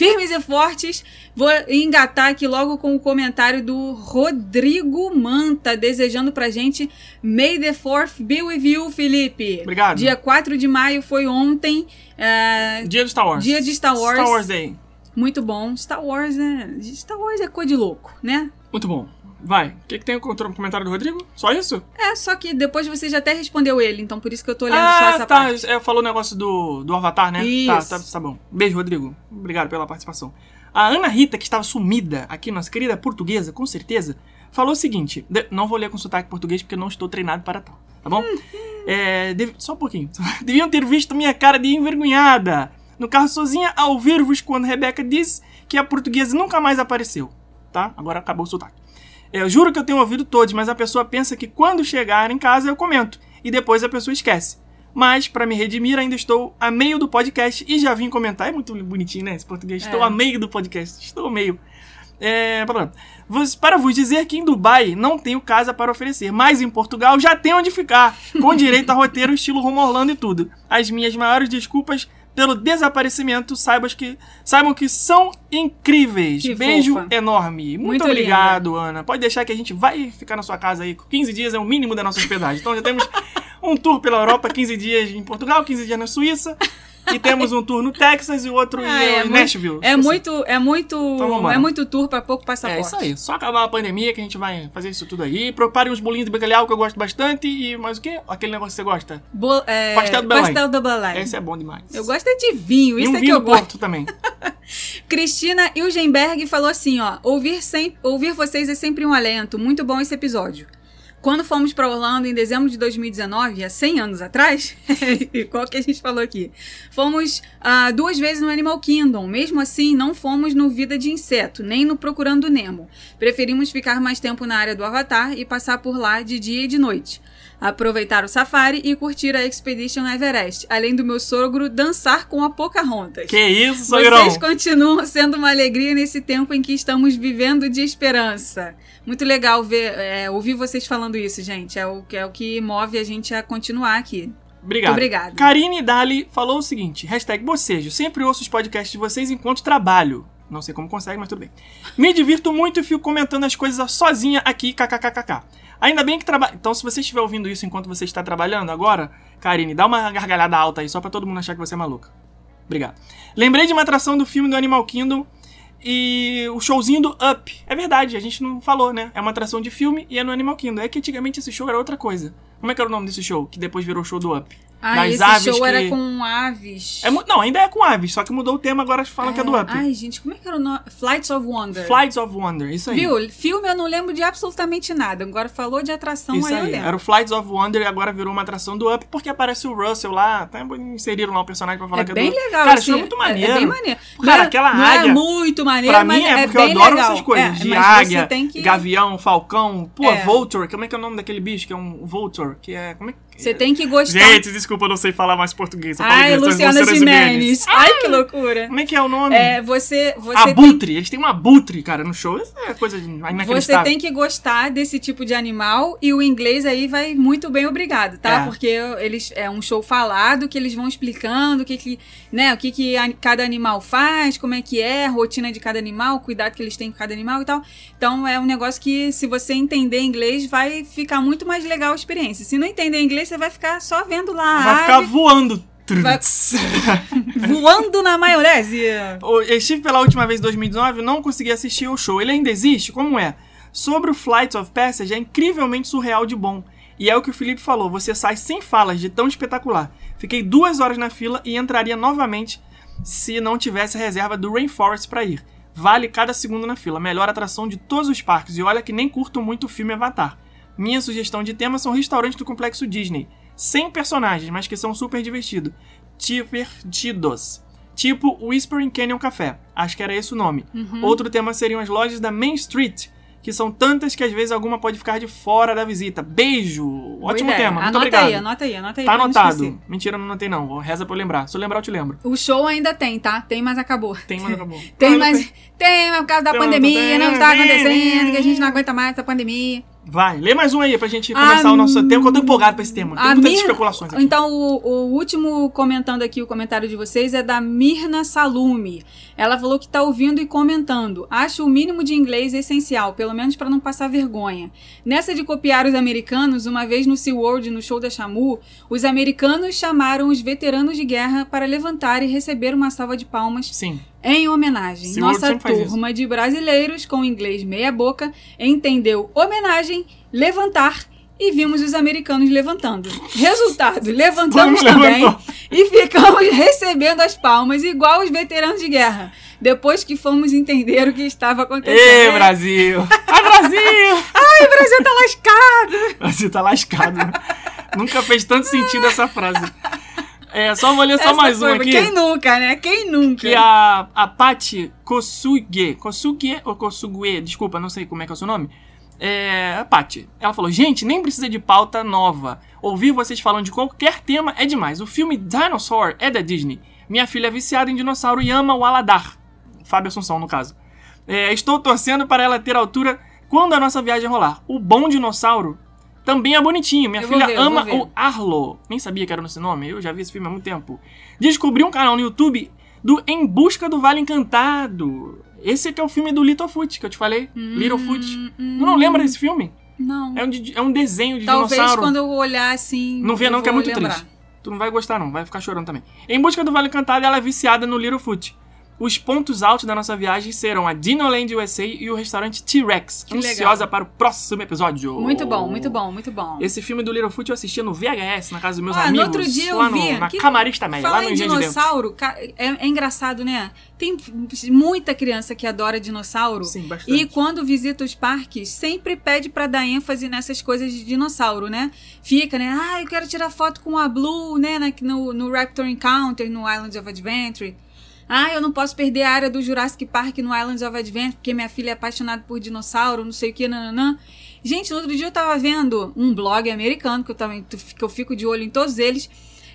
B: firmes e fortes. Vou engatar aqui logo com o comentário do Rodrigo Manta, desejando pra gente May the 4th be with you, Felipe.
A: Obrigado.
B: Dia 4 de maio foi ontem. é,
A: Dia do Star Wars.
B: Dia de Star Wars.
A: Star Wars Day.
B: Muito bom. Star Wars, né? Star Wars é coisa de louco, né?
A: Muito bom. Vai. O que, que tem no comentário do Rodrigo? Só isso?
B: É, só que depois você já até respondeu ele, então por isso que eu tô olhando só
A: ah,
B: essa
A: tá.
B: parte.
A: É, falou o negócio do, do Avatar, né?
B: Isso.
A: Tá, tá, tá bom. Beijo, Rodrigo. Obrigado pela participação. A Ana Rita, que estava sumida aqui, nossa querida portuguesa, com certeza, falou o seguinte: de- não vou ler com sotaque português porque eu não estou treinado para tal, tá bom? É, deve- só um pouquinho. Deviam ter visto minha cara de envergonhada no carro sozinha a ouvir-vos quando Rebeca disse que a portuguesa nunca mais apareceu, tá? Agora acabou o sotaque. É, Eu juro que eu tenho ouvido todos, mas a pessoa pensa que quando chegar em casa eu comento e depois a pessoa esquece. Mas, pra me redimir, ainda estou a meio do podcast e já vim comentar. É muito bonitinho, né? Esse português. Estou
B: É.
A: a meio do podcast. Estou a meio. É, para vos dizer que em Dubai não tenho casa para oferecer, mas em Portugal já tem onde ficar, com direito a roteiro estilo rumo Orlando e tudo. As minhas maiores desculpas pelo desaparecimento, saibas que, saibam que são incríveis.
B: Que
A: Beijo
B: fofa.
A: enorme. Muito,
B: Muito
A: obrigado, Ana. Pode deixar que a gente vai ficar na sua casa aí. 15 dias é o mínimo da nossa hospedagem. Então já temos um tour pela Europa, 15 dias em Portugal, 15 dias na Suíça. E temos um tour no Texas e o outro
B: Ah,
A: em
B: é
A: em
B: muito-
A: Nashville.
B: É
A: Esqueci.
B: muito, é muito,
A: Então
B: é muito tour pra pouco passaporte.
A: É isso aí, só acabar a pandemia que a gente vai fazer isso tudo aí. Preparem uns bolinhos de bacalhau que eu gosto bastante. E mais o quê? Aquele negócio que você gosta.
B: Bo- é,
A: Pastel do Belém.
B: Pastel do Belém.
A: Esse é bom demais.
B: Eu gosto é de vinho,
A: e
B: isso
A: um
B: é que
A: vinho
B: eu
A: do
B: gosto.
A: Também.
B: Cristina Ilgenberg falou assim, ó, ouvir, sem, ouvir vocês é sempre um alento, muito bom esse episódio. Quando fomos para Orlando em dezembro de 2019, há 100 anos atrás, igual que a gente falou aqui, fomos ah, duas vezes no Animal Kingdom. Mesmo assim, não fomos no Vida de Inseto, nem no Procurando Nemo. Preferimos ficar mais tempo na área do Avatar e passar por lá de dia e de noite. Aproveitar o safari e curtir a Expedition Everest, além do meu sogro dançar com a Pocahontas.
A: Que isso, sogrão?
B: Vocês continuam sendo uma alegria nesse tempo em que estamos vivendo de esperança. Muito legal ver, é, ouvir vocês falando isso, gente. É o, que- é o que move a gente a continuar aqui.
A: Obrigado.
B: Muito obrigada.
A: Karine Dali falou o seguinte: hashtag bocejo. Sempre ouço os podcasts de vocês enquanto trabalho. Não sei como consegue, mas tudo bem. Me divirto muito e fico comentando as coisas sozinha aqui, kkkk. Ainda bem que trabalha. Então, se você estiver ouvindo isso enquanto você está trabalhando agora, Karine, dá uma gargalhada alta aí, só pra todo mundo achar que você é maluca. Obrigado. Lembrei de uma atração do filme do Animal Kingdom e o showzinho do Up. É verdade, a gente não falou, né? É uma atração de filme e é no Animal Kingdom. É que antigamente esse show era outra coisa. Como é que era o nome desse show? Que depois virou show do Up.
B: Ah,
A: Das
B: esse
A: aves
B: show
A: que-
B: era com aves.
A: É não, ainda é com aves, só que mudou o tema, agora falam que é do Up.
B: Ai, gente, como é que era o nome? Flights of Wonder.
A: Flights of Wonder, isso aí.
B: Viu? Filme eu não lembro de absolutamente nada. Agora falou de atração,
A: Isso
B: aí, eu
A: aí,
B: lembro.
A: era o Flights of Wonder e agora virou uma atração do Up, porque aparece o Russell lá, até inseriram lá o personagem pra falar
B: É
A: que é
B: bem
A: do
B: legal
A: Cara, isso é muito maneiro.
B: É, bem maneiro.
A: Cara,
B: Não é-
A: aquela
B: não
A: águia-
B: é muito maneiro,
A: Pra mim é
B: é
A: porque eu
B: bem
A: adoro
B: legal.
A: essas coisas,
B: É,
A: de águia,
B: que...
A: gavião, falcão, pô,
B: É.
A: Vulture, como é que é o nome daquele bicho que é um Vulture, que é... Como é que...
B: Você tem que gostar.
A: Gente, desculpa, eu não sei falar mais português. eu
B: Ai,
A: inglês,
B: Luciana Gimenez. Ai, que loucura.
A: Como é que é o nome?
B: É, você, você tem
A: abutre, eles têm um abutre, cara, no show. Isso é coisa de- inacreditável.
B: Você tem que gostar desse tipo de animal e o inglês aí vai muito bem obrigado, tá?
A: É.
B: Porque eles é um show falado que eles vão explicando o que que, né, o que que cada animal faz, como é que é, a rotina de cada animal, o cuidado que eles têm com cada animal e tal. Então é um negócio que se você entender inglês vai ficar muito mais legal a experiência. Se não entender inglês, você vai ficar só vendo lá
A: Vai ficar voando.
B: Vai- voando na maionese.
A: O- Eu estive pela última vez em 2019 e não consegui assistir ao show. Ele ainda existe? Como é? Sobre o Flight of Passage, é incrivelmente surreal de bom. E é o que o Felipe falou, você sai sem falas de tão espetacular. Fiquei duas horas na fila e entraria novamente se não tivesse a reserva do Rainforest pra ir. Vale cada segundo na fila. Melhor atração de todos os parques. E olha que nem curto muito o filme Avatar. Minha sugestão de tema são restaurantes do complexo Disney. Sem personagens, mas que são super divertidos. Divertidos. Tipo Whispering Canyon Café. Acho que era esse o nome.
B: Uhum.
A: Outro tema seriam as lojas da Main Street, que são tantas que às vezes alguma pode ficar de fora da visita. Beijo!
B: Boa
A: Ótimo
B: ideia.
A: tema, muito
B: anota
A: obrigado.
B: aí, anota aí, anota aí.
A: Tá
B: não
A: anotado.
B: esquecer.
A: Mentira, não anotei não. Reza pra eu lembrar. Se eu lembrar, eu te lembro.
B: O show ainda tem, tá? Tem, mas acabou.
A: Tem, mas acabou.
B: Tem, mas. Tem, mas por causa da
A: Tem,
B: pandemia,
A: tem,
B: não
A: tem.
B: acontecendo, que a gente não aguenta mais essa pandemia.
A: Vai, lê mais um aí pra gente começar
B: A
A: o nosso tema, que eu tô empolgado pra esse tema. Tem muitas
B: Mir-
A: especulações aqui.
B: Então, o, o último comentando aqui, o comentário de vocês, é da Mirna Salume. Ela falou que tá ouvindo e comentando. Acho o mínimo de inglês essencial, pelo menos para não passar vergonha. Nessa de copiar os americanos, uma vez no SeaWorld, no show da Chamu, os americanos chamaram os veteranos de guerra para levantar e receber uma salva de palmas
A: Sim.
B: Em homenagem. Nossa turma de brasileiros com inglês meia boca entendeu homenagem, levantar e vimos os americanos levantando. Resultado, levantamos também e ficamos recebendo as palmas igual os veteranos de guerra. Depois que fomos entender o que estava acontecendo.
A: Ê, Brasil! Ai, Brasil!
B: Ai, Brasil tá lascado!
A: Brasil tá lascado. né? Nunca fez tanto sentido essa frase. É, só vou ler só
B: Essa
A: mais um aqui.
B: Quem nunca, né? Quem nunca?
A: Que a, a Paty Kosuge, Kosuge ou Kosugue, desculpa, não sei como é que é o seu nome. É, a Paty, ela falou, gente, nem precisa de pauta nova. Ouvir vocês falando de qualquer tema é demais. O filme Dinosaur é da Disney. Minha filha é viciada em dinossauro e ama o Aladar. Fábio Assunção, no caso. É, estou torcendo para ela ter altura quando a nossa viagem rolar. O bom dinossauro também é bonitinho. Minha
B: Eu
A: filha
B: ver,
A: ama o Arlo. Nem sabia que era esse nome. Eu já vi esse filme há muito tempo. Descobri um canal no YouTube do Em Busca do Vale Encantado. Esse que é o filme do Littlefoot, que eu te falei. Littlefoot.
B: hum,
A: Tu não lembra desse filme?
B: Não.
A: É um, é um desenho de
B: Talvez
A: dinossauro.
B: quando eu olhar assim.
A: Não vê não, que é muito
B: lembrar.
A: triste. Tu não vai gostar não, vai ficar chorando também. Em Busca do Vale Encantado, ela é viciada no Littlefoot. Os pontos altos da nossa viagem serão a Dinoland USA e o restaurante T-Rex. Ansiosa para o próximo episódio.
B: Muito bom, muito bom, muito bom.
A: Esse filme do Littlefoot eu assistia no VHS, na casa dos meus
B: Ah, no
A: amigos.
B: outro dia eu
A: lá no,
B: vi.
A: na
B: Que-
A: Camarista
B: Falar
A: lá no
B: em dinossauro, é, é engraçado, né? Tem muita criança que adora dinossauro.
A: Sim,
B: E
A: bastante.
B: quando visita os parques, sempre pede pra dar ênfase nessas coisas de dinossauro, né? Fica, né? Ah, eu quero tirar foto com a Blue, né? na- No, no Raptor Encounter, no Islands of Adventure. Ah, eu não posso perder a área do Jurassic Park no Islands of Adventure, porque minha filha é apaixonada por dinossauro, não sei o que, nananã. Gente, no outro dia eu tava vendo um blog americano, que eu, também, que eu fico de olho em todos eles.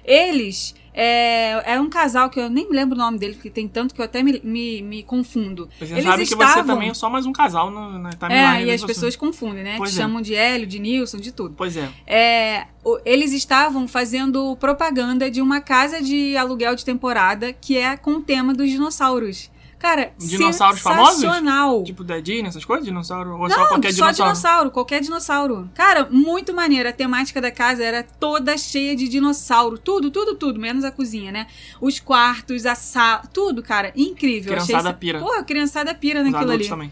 B: Eles é, é um casal que eu nem me lembro o nome dele, porque tem tanto que eu até me, me, me confundo.
A: Você
B: Eles
A: sabe que você
B: estavam-
A: também é só mais um casal no, na timeline.
B: É, e
A: do
B: as pessoas confundem, né?
A: Pois
B: que
A: é.
B: chamam de Hélio, de Nilson, de tudo.
A: Pois é.
B: É, eles estavam fazendo propaganda de uma casa de aluguel de temporada que é com o tema dos dinossauros. Cara,
A: Dinossauros famosos?
B: sensacional.
A: Tipo da Disney, essas coisas? Dinossauro? Ou
B: Não,
A: só qualquer
B: só
A: dinossauro?
B: dinossauro, qualquer dinossauro. Cara, muito maneiro. A temática da casa era toda cheia de dinossauro. Tudo, tudo, tudo. Menos a cozinha, né? Os quartos, a sala, tudo, cara. Incrível.
A: Criançada
B: Achei...
A: pira.
B: Pô, criançada pira
A: Os
B: naquilo ali.
A: também.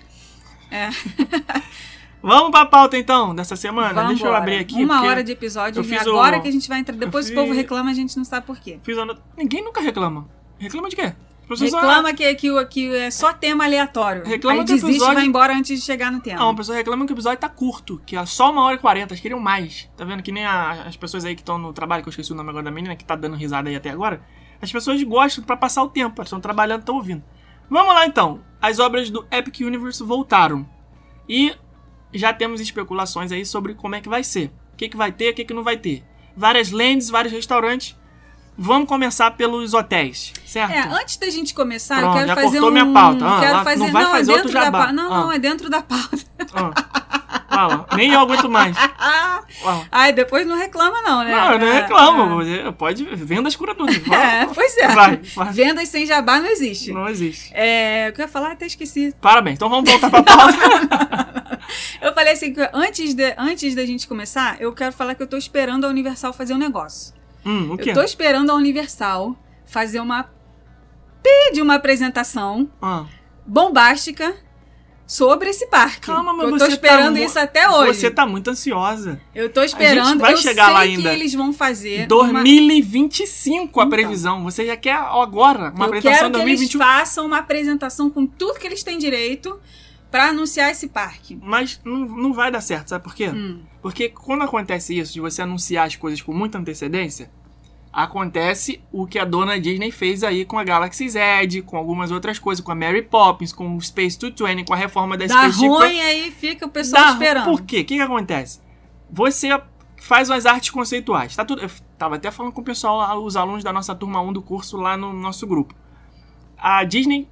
B: É.
A: Vamos pra pauta então, dessa semana? Deixa eu abrir aqui.
B: Uma hora de episódio.
A: eu
B: E
A: fiz
B: agora
A: o-
B: que a gente vai entrar. Depois
A: eu
B: o povo
A: fiz-
B: reclama, a gente não sabe por quê.
A: Fiz a Ninguém nunca reclama. Reclama de quê? As pessoas só-
B: Reclama que, que, que é só tema aleatório.
A: Reclama
B: Aí
A: que o
B: desiste
A: episódio-
B: e vai embora antes de chegar no tema.
A: Não, a pessoa reclama que o episódio tá curto, que é só uma hora e quarenta, eles queriam mais. Tá vendo que nem a- as pessoas aí que estão no trabalho, que eu esqueci o nome agora da menina, que tá dando risada aí até agora. As pessoas gostam pra passar o tempo, elas estão trabalhando, estão ouvindo. Vamos lá então. As obras do Epic Universe voltaram. E já temos especulações aí sobre como é que vai ser. O que, que vai ter, o que, que não vai ter. Várias lands, vários restaurantes. Vamos começar pelos hotéis, certo?
B: É, antes da gente começar,
A: Pronto,
B: eu quero
A: já
B: fazer
A: cortou
B: um...
A: minha pauta. Ah,
B: quero
A: lá-
B: fazer...
A: não vai
B: é
A: fazer
B: dentro
A: outro jabá.
B: pauta. Não,
A: Ah.
B: não, é dentro da pauta.
A: Ah, fala. Nem eu aguento mais. Fala.
B: Ai, depois não reclama não, né?
A: Não, eu não
B: É,
A: reclamo. Você Pode vendas cura tudo.
B: É, pois é.
A: Vai, vai.
B: Vendas sem jabá não existe.
A: Não existe.
B: É, o que eu ia falar, até esqueci.
A: Parabéns. Então vamos voltar pra pauta.
B: Eu falei assim, que antes, de, antes da gente começar, eu quero falar que eu tô esperando a Universal fazer um negócio.
A: Hum, o quê?
B: Eu tô esperando a Universal fazer uma P de uma apresentação
A: Ah,
B: bombástica sobre esse parque.
A: Calma, mas
B: eu tô esperando
A: tá
B: isso até hoje.
A: Você tá muito ansiosa.
B: Eu tô esperando,
A: vai
B: eu
A: chegar
B: sei
A: lá
B: que
A: ainda.
B: eles vão fazer uma...
A: 2025 a
B: Então.
A: previsão. Você já quer agora uma
B: Eu
A: apresentação
B: quero que eles
A: 2021.
B: façam uma apresentação com tudo que eles têm direito pra anunciar esse parque.
A: Mas não, não vai dar certo, sabe por quê?
B: Hum.
A: Porque quando acontece isso, de você anunciar as coisas com muita antecedência, acontece o que a dona Disney fez aí com a Galaxy Z, com algumas outras coisas, com a Mary Poppins, com o Space 220, com a reforma da
B: Dá
A: Space
B: ruim, aí fica o pessoal
A: Dá-
B: esperando.
A: Por quê? O que, que acontece? Você faz as artes conceituais. Tá tudo, eu tava até falando com o pessoal, lá, os alunos da nossa turma 1 do curso lá no nosso grupo. A Disney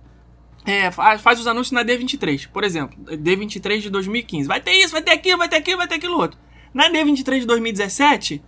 A: é, fa- faz os anúncios na D23, por exemplo. D23 de 2015. Vai ter isso, vai ter aquilo, vai ter aquilo, vai ter aquilo outro. Na D23 de 2017,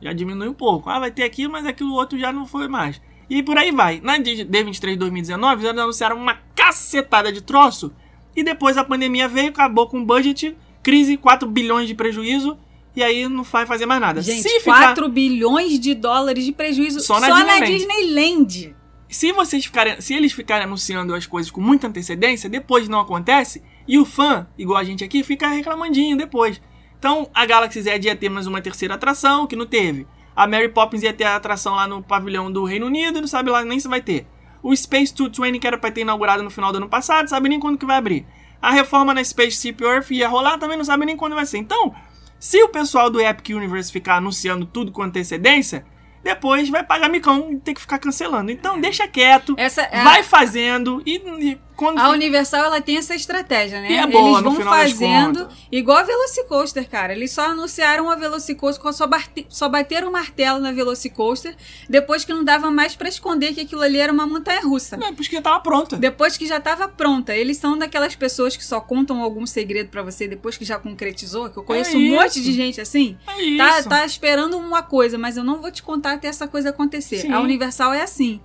A: já diminui um pouco. Ah, vai ter aquilo, mas aquilo outro já não foi mais. E por aí vai. Na D- D23 de 2019, eles anunciaram uma cacetada de troço. E depois a pandemia veio, acabou com o budget, crise, 4 bilhões de prejuízo. E aí não vai fazer mais nada.
B: Gente,
A: Se ficar-
B: 4 bilhões de dólares de prejuízo
A: Só
B: só
A: na
B: na,
A: Disneyland. Se vocês ficarem, se eles ficarem anunciando as coisas com muita antecedência, depois não acontece, e o fã, igual a gente aqui, fica reclamandinho depois. Então, a Galaxy Z ia ter mais uma terceira atração, que não teve. A Mary Poppins ia ter a atração lá no pavilhão do Reino Unido, não sabe lá nem se vai ter. O Space 220, que era pra ter inaugurado no final do ano passado, sabe nem quando que vai abrir. A reforma na Spaceship Earth ia rolar, também não sabe nem quando vai ser. Então, se o pessoal do Epic Universe ficar anunciando tudo com antecedência, depois vai pagar micão e ter que ficar cancelando. Então, deixa quieto.
B: Essa é
A: Vai fazendo e, e quando.
B: A Universal ela tem essa estratégia, né?
A: É boa,
B: Eles vão fazendo igual a Velocicoaster, cara. Eles só anunciaram a Velocicoaster, só, bate- só bateram o martelo na Velocicoaster depois que não dava mais pra esconder que aquilo ali era uma montanha russa.
A: Não, porque já tava pronta.
B: Depois que já tava pronta. Eles são daquelas pessoas que só contam algum segredo pra você depois que já concretizou, que eu conheço um
A: isso.
B: monte de gente assim.
A: É isso.
B: Tá, tá esperando uma coisa, mas eu não vou te contar até essa coisa acontecer.
A: Sim.
B: A Universal é assim.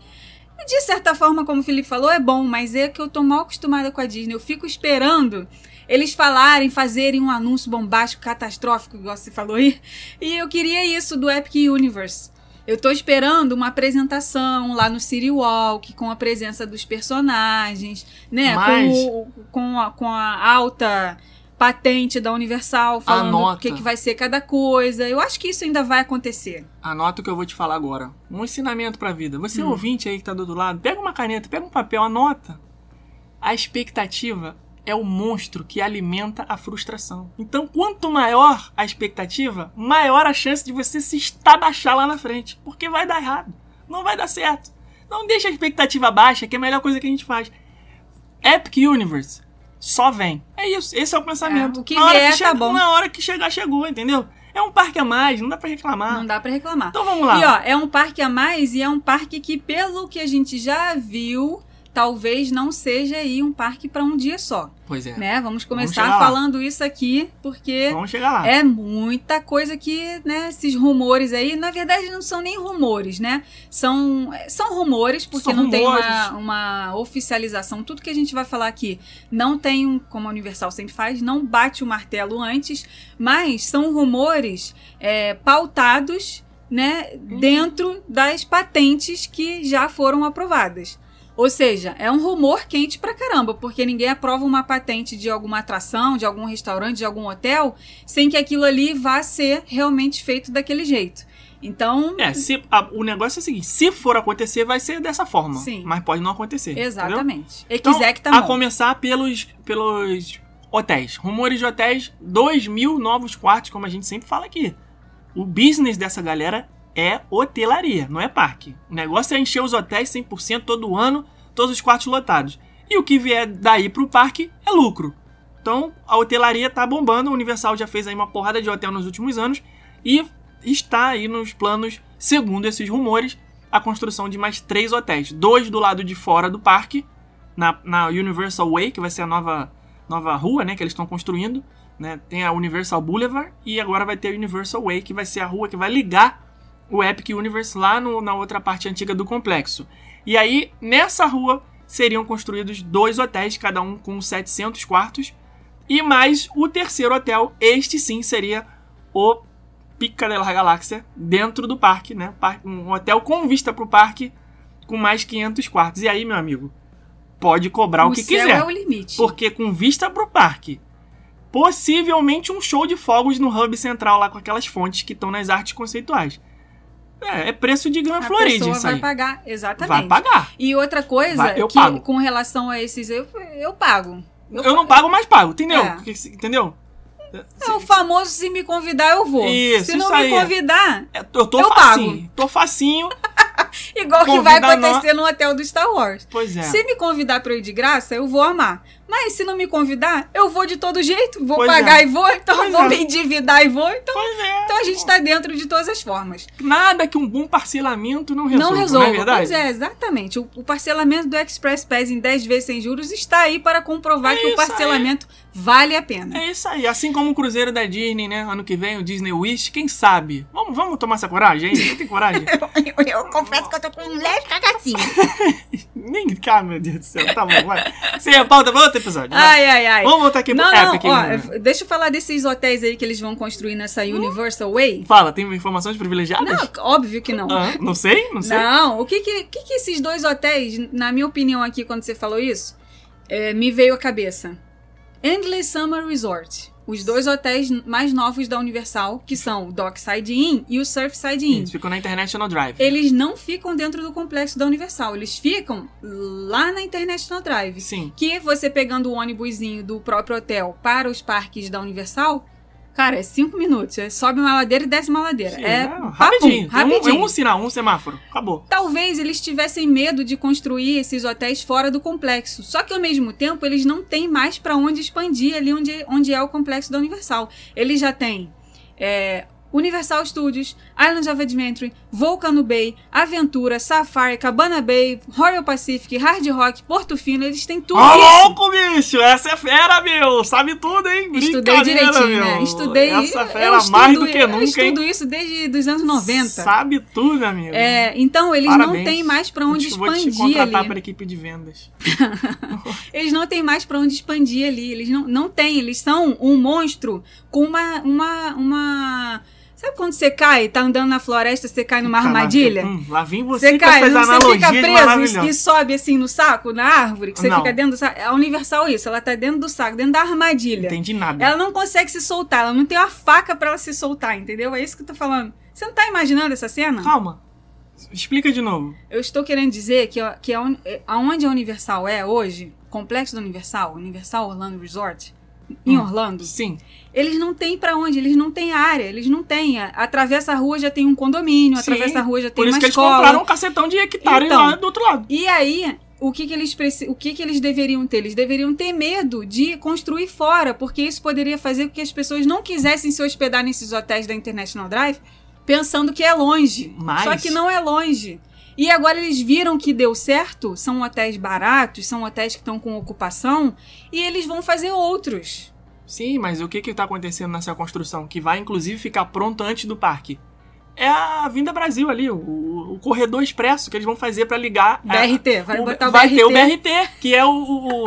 B: De certa forma, como o Felipe falou, é bom, mas é que eu tô mal acostumada com a Disney. Eu fico esperando eles falarem, fazerem um anúncio bombástico, catastrófico, igual você falou aí. E eu queria isso do Epic Universe. Eu tô esperando uma apresentação lá no City Walk, com a presença dos personagens, né?
A: Mas-
B: Com, com, a, com a alta patente da Universal, falando o
A: Anota.
B: que, que vai ser cada coisa. Eu acho que isso ainda vai acontecer.
A: Anota o que eu vou te falar agora. Um ensinamento pra vida. Você
B: Hum.
A: ouvinte aí que tá do outro lado, pega uma caneta, pega um papel, anota. A expectativa é o monstro que alimenta a frustração. Então, quanto maior a expectativa, maior a chance de você se estabachar lá na frente. Porque vai dar errado. Não vai dar certo. Não deixa a expectativa baixa, que é a melhor coisa que a gente faz. Epic Universe só vem. É isso. Esse é o pensamento.
B: É, o que
A: Na hora
B: vier, tá
A: chega-
B: bom.
A: Na hora que chegar, chegou, entendeu? É um parque a mais, não dá pra reclamar.
B: Não dá pra reclamar.
A: Então vamos lá.
B: E ó, é um parque a mais e é um parque que, pelo que a gente já viu, talvez não seja aí um parque pra um dia só,
A: Pois é.
B: né? Vamos começar
A: lá.
B: falando isso aqui, porque
A: Vamos
B: é muita coisa que, né, esses rumores aí, na verdade não são nem rumores, né? São, são rumores, porque
A: São
B: não tem
A: rumores.
B: uma, uma oficialização. Tudo que a gente vai falar aqui não tem, um, como a Universal sempre faz, não bate o martelo antes, mas são rumores é, pautados, né, dentro das patentes que já foram aprovadas. Ou seja, é um rumor quente pra caramba, porque ninguém aprova uma patente de alguma atração, de algum restaurante, de algum hotel, sem que aquilo ali vá ser realmente feito daquele jeito. Então,
A: É, se, a- o negócio é o seguinte: se for acontecer, vai ser dessa forma.
B: Sim.
A: Mas pode não acontecer. entendeu?
B: exatamente. E
A: Então,
B: quiser que tá
A: a
B: bom.
A: começar pelos, pelos hotéis. Rumores de hotéis, 2 mil novos quartos, como a gente sempre fala aqui. O business dessa galera é hotelaria, não é parque. O negócio é encher os hotéis 100% todo ano, todos os quartos lotados. E o que vier daí pro parque é lucro. Então, a hotelaria tá bombando. A Universal já fez aí uma porrada de hotel nos últimos anos. E está aí nos planos, segundo esses rumores, a construção de mais três hotéis. Dois do lado de fora do parque, na, na Universal Way, que vai ser a nova, nova rua né, que eles estão construindo. Né? Tem a Universal Boulevard e agora vai ter a Universal Way, que vai ser a rua que vai ligar o Epic Universe lá no- na outra parte antiga do complexo. E aí, nessa rua, seriam construídos dois hotéis, cada um com 700 quartos. E mais o terceiro hotel, este sim seria o Pica da Galáxia, dentro do parque, né? Um hotel com vista para o parque, com mais 500 quartos. E aí, meu amigo, pode cobrar o,
B: o
A: que quiser.
B: é o limite.
A: Porque com vista pro parque, possivelmente um show de fogos no hub central lá com aquelas fontes que estão nas artes conceituais. É, é preço de Gran
B: pessoa
A: isso
B: vai
A: aí.
B: pagar, exatamente.
A: Vai pagar.
B: E outra coisa,
A: Vai, eu
B: que
A: pago.
B: com relação a esses, eu, eu pago.
A: Eu, não pago, mas pago, entendeu?
B: É.
A: Entendeu?
B: É o famoso se me convidar, eu vou.
A: Isso,
B: se não
A: isso
B: me
A: aí.
B: convidar,
A: É, Eu tô
B: Eu
A: facinho. Tô facinho.
B: igual que vai acontecer no hotel do Star Wars.
A: Pois é.
B: Se me convidar pra eu ir de graça, eu vou amar. Mas se não me convidar, eu vou de todo jeito. Vou
A: Pois
B: pagar
A: é.
B: e vou, então
A: Pois
B: vou
A: é.
B: me endividar e vou. Então,
A: é.
B: então a gente tá dentro de todas as formas.
A: Nada que um bom parcelamento não resolva.
B: não resolve.
A: Não é verdade?
B: Pois é, exatamente. O, o parcelamento do Express Pass em 10 vezes sem juros está aí para comprovar
A: É
B: que o parcelamento vale a pena.
A: É isso aí. Assim como o Cruzeiro da Disney, né? Ano que vem, o Disney Wish, quem sabe? Vamos, vamos tomar essa coragem aí? Você tem coragem?
B: Eu, eu confesso que eu tô com um leve cagacinho.
A: Nem cá, meu Deus do céu. Tá bom, vai. Sem a pauta pra outro episódio.
B: Ai, ai, ai.
A: Vamos voltar aqui pro
B: Não, não,
A: Epic.
B: ó,
A: né?
B: deixa eu falar desses hotéis aí que eles vão construir nessa Universal Way.
A: Fala, tem informações privilegiadas?
B: Não, óbvio que não.
A: Ah, não sei, não sei.
B: Não, o que que, que que esses dois hotéis, na minha opinião aqui, quando você falou isso, é, me veio à cabeça. Endless Summer Resort. Os dois hotéis mais novos da Universal, que são o Dockside Inn e o Surfside Inn.
A: Isso, ficou na International Drive.
B: Eles não ficam dentro do complexo da Universal, eles ficam lá na International Drive.
A: Sim.
B: Que você pegando o ônibusinho do próprio hotel para os parques da Universal, cara, é cinco minutos. É, sobe uma ladeira e desce uma ladeira.
A: Sim,
B: é
A: não,
B: papum,
A: rapidinho. Um-
B: rapidinho.
A: É um sinal, um semáforo. Acabou.
B: Talvez eles tivessem medo de construir esses hotéis fora do complexo. Só que ao mesmo tempo eles não têm mais para onde expandir ali onde, onde é o complexo da Universal. Eles já têm é, Universal Studios, Islands of Adventure, Volcano Bay, Aventura, Safari, Cabana Bay, Royal Pacific, Hard Rock, Porto Fino. Eles têm tudo
A: Ô,
B: isso.
A: louco, bicho! Essa é fera, meu! Sabe tudo, hein?
B: Estudei direitinho,
A: meu.
B: né? Estudei.
A: Essa
B: eu
A: fera
B: estudo-
A: mais do que
B: Eu
A: nunca, hein?
B: estudo isso desde os anos 90.
A: Sabe tudo, amigo.
B: É, então eles
A: Parabéns.
B: não têm mais para onde expandir
A: Vou te contratar
B: ali.
A: para equipe de vendas.
B: Eles não têm mais pra onde expandir ali. Eles não, não têm. Eles são um monstro com uma, uma, uma. Sabe quando você cai, tá andando na floresta, você cai numa
A: Tá,
B: armadilha?
A: Hum, lá vem você,
B: Você
A: com
B: cai, você fica preso e sobe assim no saco, na árvore, que você
A: Não.
B: fica dentro do saco. É universal isso, ela tá dentro do saco, dentro da armadilha.
A: Entendi nada.
B: Ela não consegue se soltar, ela não tem uma faca pra ela se soltar, entendeu? É isso que eu tô falando. Você não tá imaginando essa cena?
A: Calma. Explica de novo.
B: Eu estou querendo dizer que, que a uni- é- aonde a Universal é hoje, complexo da Universal, Universal Orlando Resort, em
A: Hum.
B: Orlando,
A: Sim.
B: eles não têm pra onde, eles não têm área, eles não têm. Atravessa a rua já tem um condomínio,
A: Sim,
B: atravessa a rua já tem
A: Por isso
B: uma
A: que eles
B: escola.
A: compraram um cacetão de hectare
B: Então.
A: lá do outro lado.
B: E aí, o que, que eles o que, que eles deveriam ter? Eles deveriam ter medo de construir fora, porque isso poderia fazer com que as pessoas não quisessem se hospedar nesses hotéis da International Drive, pensando que é longe.
A: Mas-
B: Só que não é longe. E agora eles viram que deu certo, são hotéis baratos, são hotéis que estão com ocupação, e eles vão fazer outros.
A: Sim, mas o que que tá acontecendo nessa construção? Que vai, inclusive, ficar pronto antes do parque. É a Vinda Brasil ali, o, o corredor expresso que eles vão fazer pra ligar... a-
B: BRT, vai
A: o-
B: botar o
A: vai
B: BRT.
A: ter o BRT, que é o, o,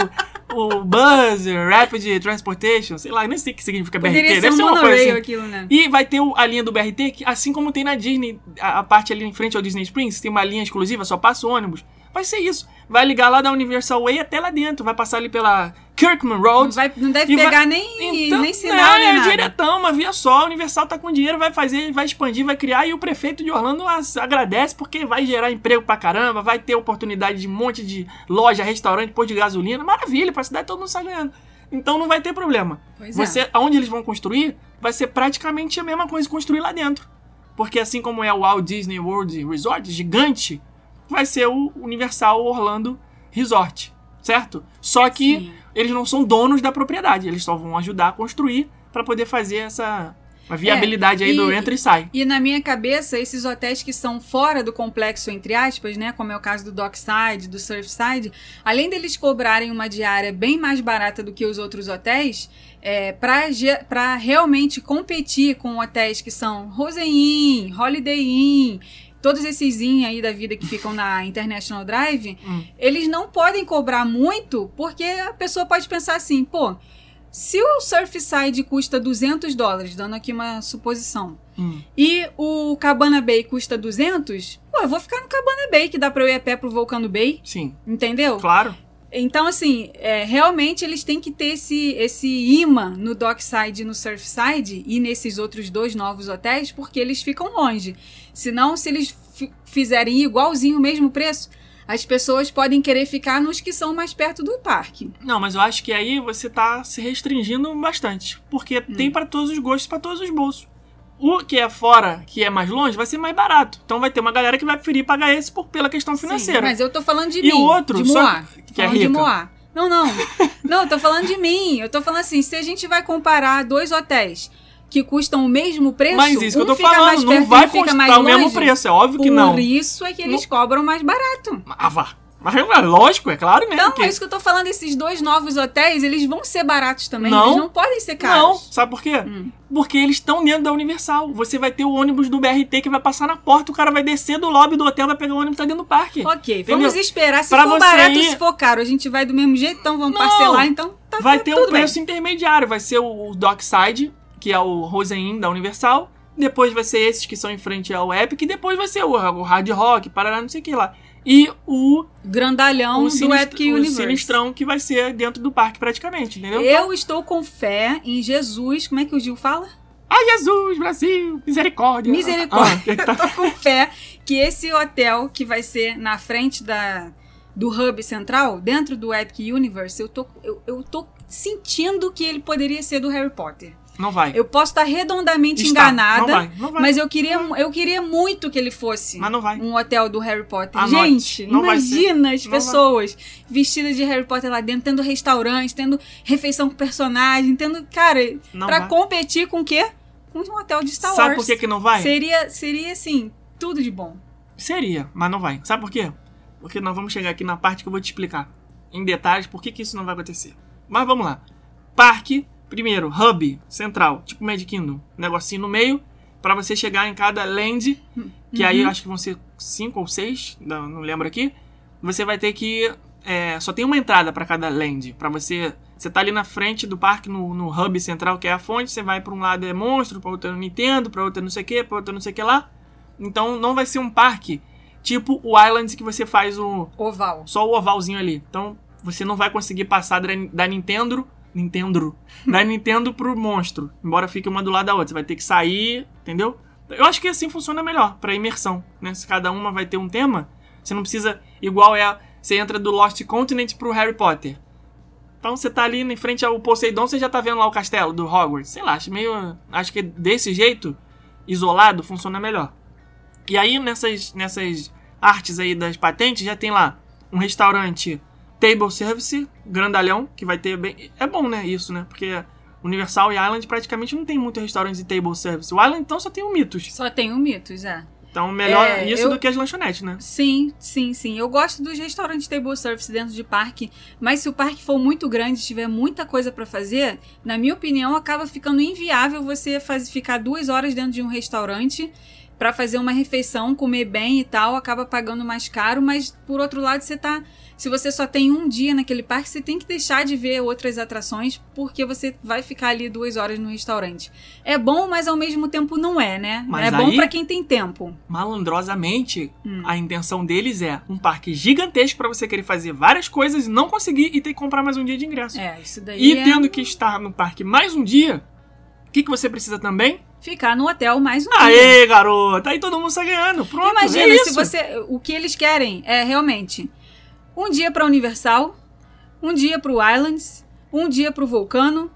A: o Buzz Rapid Transportation, sei lá, nem sei o que significa BRT,
B: Poderia ser
A: deve
B: um
A: ser uma coisa assim.
B: aquilo, né?
A: E vai ter o- a linha do BRT, que, assim como tem na Disney, a, a parte ali em frente ao Disney Springs, tem uma linha exclusiva, só passa o ônibus. Vai ser isso. Vai ligar lá da Universal Way até lá dentro. Vai passar ali pela Kirkman
B: Não,
A: Road.
B: vai, não deve
A: E vai-
B: pegar nem,
A: Então,
B: nem sinal,
A: não,
B: nem
A: é diretão, uma via só. A Universal tá com dinheiro, vai fazer, vai expandir, vai criar. E o prefeito de Orlando agradece porque vai gerar emprego pra caramba, vai ter oportunidade de um monte de loja, restaurante, posto de gasolina. Maravilha, pra cidade todo mundo sai ganhando. Então não vai ter problema.
B: Pois é.
A: Você, aonde eles vão construir, vai ser praticamente a mesma coisa construir lá dentro. Porque assim como é o Walt Disney World Resort, gigante, vai ser o Universal Orlando Resort, certo? Só que
B: Sim.
A: Eles não são donos da propriedade, eles só vão ajudar a construir para poder fazer essa a viabilidade aí
B: É, e-
A: do entra e sai.
B: E na minha cabeça, esses hotéis que são fora do complexo, entre aspas, né? Como é o caso do Dockside, do Surfside, além deles cobrarem uma diária bem mais barata do que os outros hotéis, é, para realmente competir com hotéis que são Rose Inn, Holiday Inn, todos esses Inn aí da vida que ficam na International Drive,
A: Hum.
B: eles não podem cobrar muito, porque a pessoa pode pensar assim, pô, se o Surfside custa 200 dólares, dando aqui uma suposição,
A: Hum.
B: e o Cabana Bay custa 200, pô, eu vou ficar no Cabana Bay, que dá pra eu ir a pé pro Volcano Bay,
A: Sim,
B: entendeu?
A: claro.
B: Então, assim, é, realmente eles têm que ter esse, esse imã no Dockside e no Surfside e nesses outros dois novos hotéis, porque eles ficam longe. Senão, se eles fi- fizerem igualzinho o mesmo preço, as pessoas podem querer ficar nos que são mais perto do parque.
A: Não, mas eu acho que aí você tá se restringindo bastante. Porque tem pra todos os gostos, pra todos os bolsos. O que é fora, que é mais longe, vai ser mais barato. Então vai ter uma galera que vai preferir pagar esse por, pela questão financeira.
B: Sim, mas eu tô falando de
A: E
B: mim.
A: o outro,
B: de
A: só
B: Moá.
A: que
B: Tô
A: é
B: falando de
A: rica.
B: Moá. Não, não. Não, eu tô falando de mim. Eu tô falando assim, se a gente vai comparar dois hotéis que custam o mesmo preço,
A: Mas isso que
B: um
A: eu tô falando, não vai custar o mesmo preço, é óbvio que
B: Por
A: não.
B: isso é que eles cobram mais barato.
A: Ah, vá. Mas é lógico, é claro mesmo.
B: Então,
A: que...
B: é isso que eu tô falando, esses dois novos hotéis, eles vão ser baratos também.
A: Não.
B: Eles não podem ser
A: Não,
B: caros.
A: sabe por quê?
B: Hum.
A: Porque eles estão dentro da Universal. Você vai ter o ônibus do BRT que vai passar na porta, o cara vai descer do lobby do hotel, vai pegar o ônibus que tá dentro do parque.
B: Ok,
A: Entendeu?
B: vamos esperar. Se
A: Pra
B: for barato
A: ir-
B: se for caro, a gente vai do mesmo jeito, então vamos
A: Não.
B: parcelar, então tá
A: vai ter um
B: tudo bem.
A: preço intermediário. Vai ser o o Dockside, que é o Rosen Inn da Universal. Depois vai ser esses que são em frente ao Epic. E depois vai ser o, o Hard Rock, Parará, não sei o que lá. E o,
B: Grandalhão
A: o,
B: do Epic
A: o
B: Universe.
A: sinistrão que vai ser dentro do parque praticamente, entendeu?
B: Eu estou com fé em Jesus. Como é que o Gil fala?
A: Ai, Jesus, Brasil, misericórdia.
B: Misericórdia.
A: Ah, tá-
B: com fé que esse hotel que vai ser na frente da, do hub central, dentro do Epic Universe, eu tô, eu, eu tô sentindo que ele poderia ser do Harry Potter.
A: Não vai.
B: Eu posso estar redondamente
A: Está.
B: enganada,
A: Não vai, não vai.
B: mas eu queria, eu queria muito que ele fosse
A: Mas não vai.
B: um hotel do Harry Potter. Gente,
A: não
B: imagina as pessoas vestidas de Harry Potter lá dentro, tendo restaurante, tendo refeição com personagem, tendo, cara,
A: Não
B: pra
A: vai.
B: competir com o quê? Com um hotel de Star
A: Sabe
B: Wars.
A: por que, que não vai?
B: Seria, seria assim, tudo de bom.
A: Seria, mas não vai. Sabe por quê? Porque nós vamos chegar aqui na parte que eu vou te explicar em detalhes por que, que isso não vai acontecer. Mas vamos lá. Parque, primeiro, hub central, tipo Magic Kingdom, um negocinho no meio, pra você chegar em cada land, que aí eu acho que vão ser cinco ou seis, não, lembro aqui. Você vai ter que é, só tem uma entrada pra cada land, Pra você você tá ali na frente do parque no, no hub central que é a fonte, você vai pra um lado é monstro, pra outro é Nintendo, pra outro é não sei o que, pra outro é não sei o que lá. Então não vai ser um parque tipo o Islands que você faz o
B: Oval.
A: só o ovalzinho ali. Então você não vai conseguir passar da, da Nintendo, Nintendo, da Nintendo pro monstro, embora fique uma do lado da outra. Você vai ter que sair, entendeu? Eu acho que assim funciona melhor pra imersão, né? Se cada uma vai ter um tema, você não precisa igual é, você entra do Lost Continent pro Harry Potter. Então você tá ali em frente ao Poseidon, você já tá vendo lá o castelo do Hogwarts. Sei lá, acho meio, acho que desse jeito isolado funciona melhor. E aí nessas nessas artes aí das patentes já tem lá um restaurante table service grandalhão que vai ter bem é bom né isso né porque Universal e Island praticamente não tem muito restaurante de table service o Island então só tem o Mitos
B: Só tem o Mitos, é.
A: então melhor
B: É,
A: isso
B: eu-
A: do que as lanchonetes né
B: Sim, sim, sim. Eu gosto dos restaurantes table service dentro de parque, mas se o parque for muito grande e tiver muita coisa pra fazer, na minha opinião, acaba ficando inviável você faz, ficar duas horas dentro de um restaurante pra fazer uma refeição, comer bem e tal, acaba pagando mais caro, mas por outro lado, você tá. Se você só tem um dia naquele parque, você tem que deixar de ver outras atrações, porque você vai ficar ali duas horas no restaurante. É bom, mas ao mesmo tempo não é, né?
A: Mas
B: é bom
A: aí-
B: pra quem tem tempo.
A: malandrosamente
B: Hum.
A: a intenção deles é um parque gigantesco pra você querer fazer várias coisas e não conseguir e ter que comprar mais um dia de ingresso
B: É, isso daí
A: e
B: é
A: tendo que estar no parque mais um dia o que, que você precisa também?
B: ficar no hotel mais um dia.
A: Aê, garota! Aí todo mundo sai ganhando. Pronto,
B: Imagina
A: é
B: se você. O que eles querem é realmente um dia pra Universal, um dia pro Islands, um dia pro Vulcano.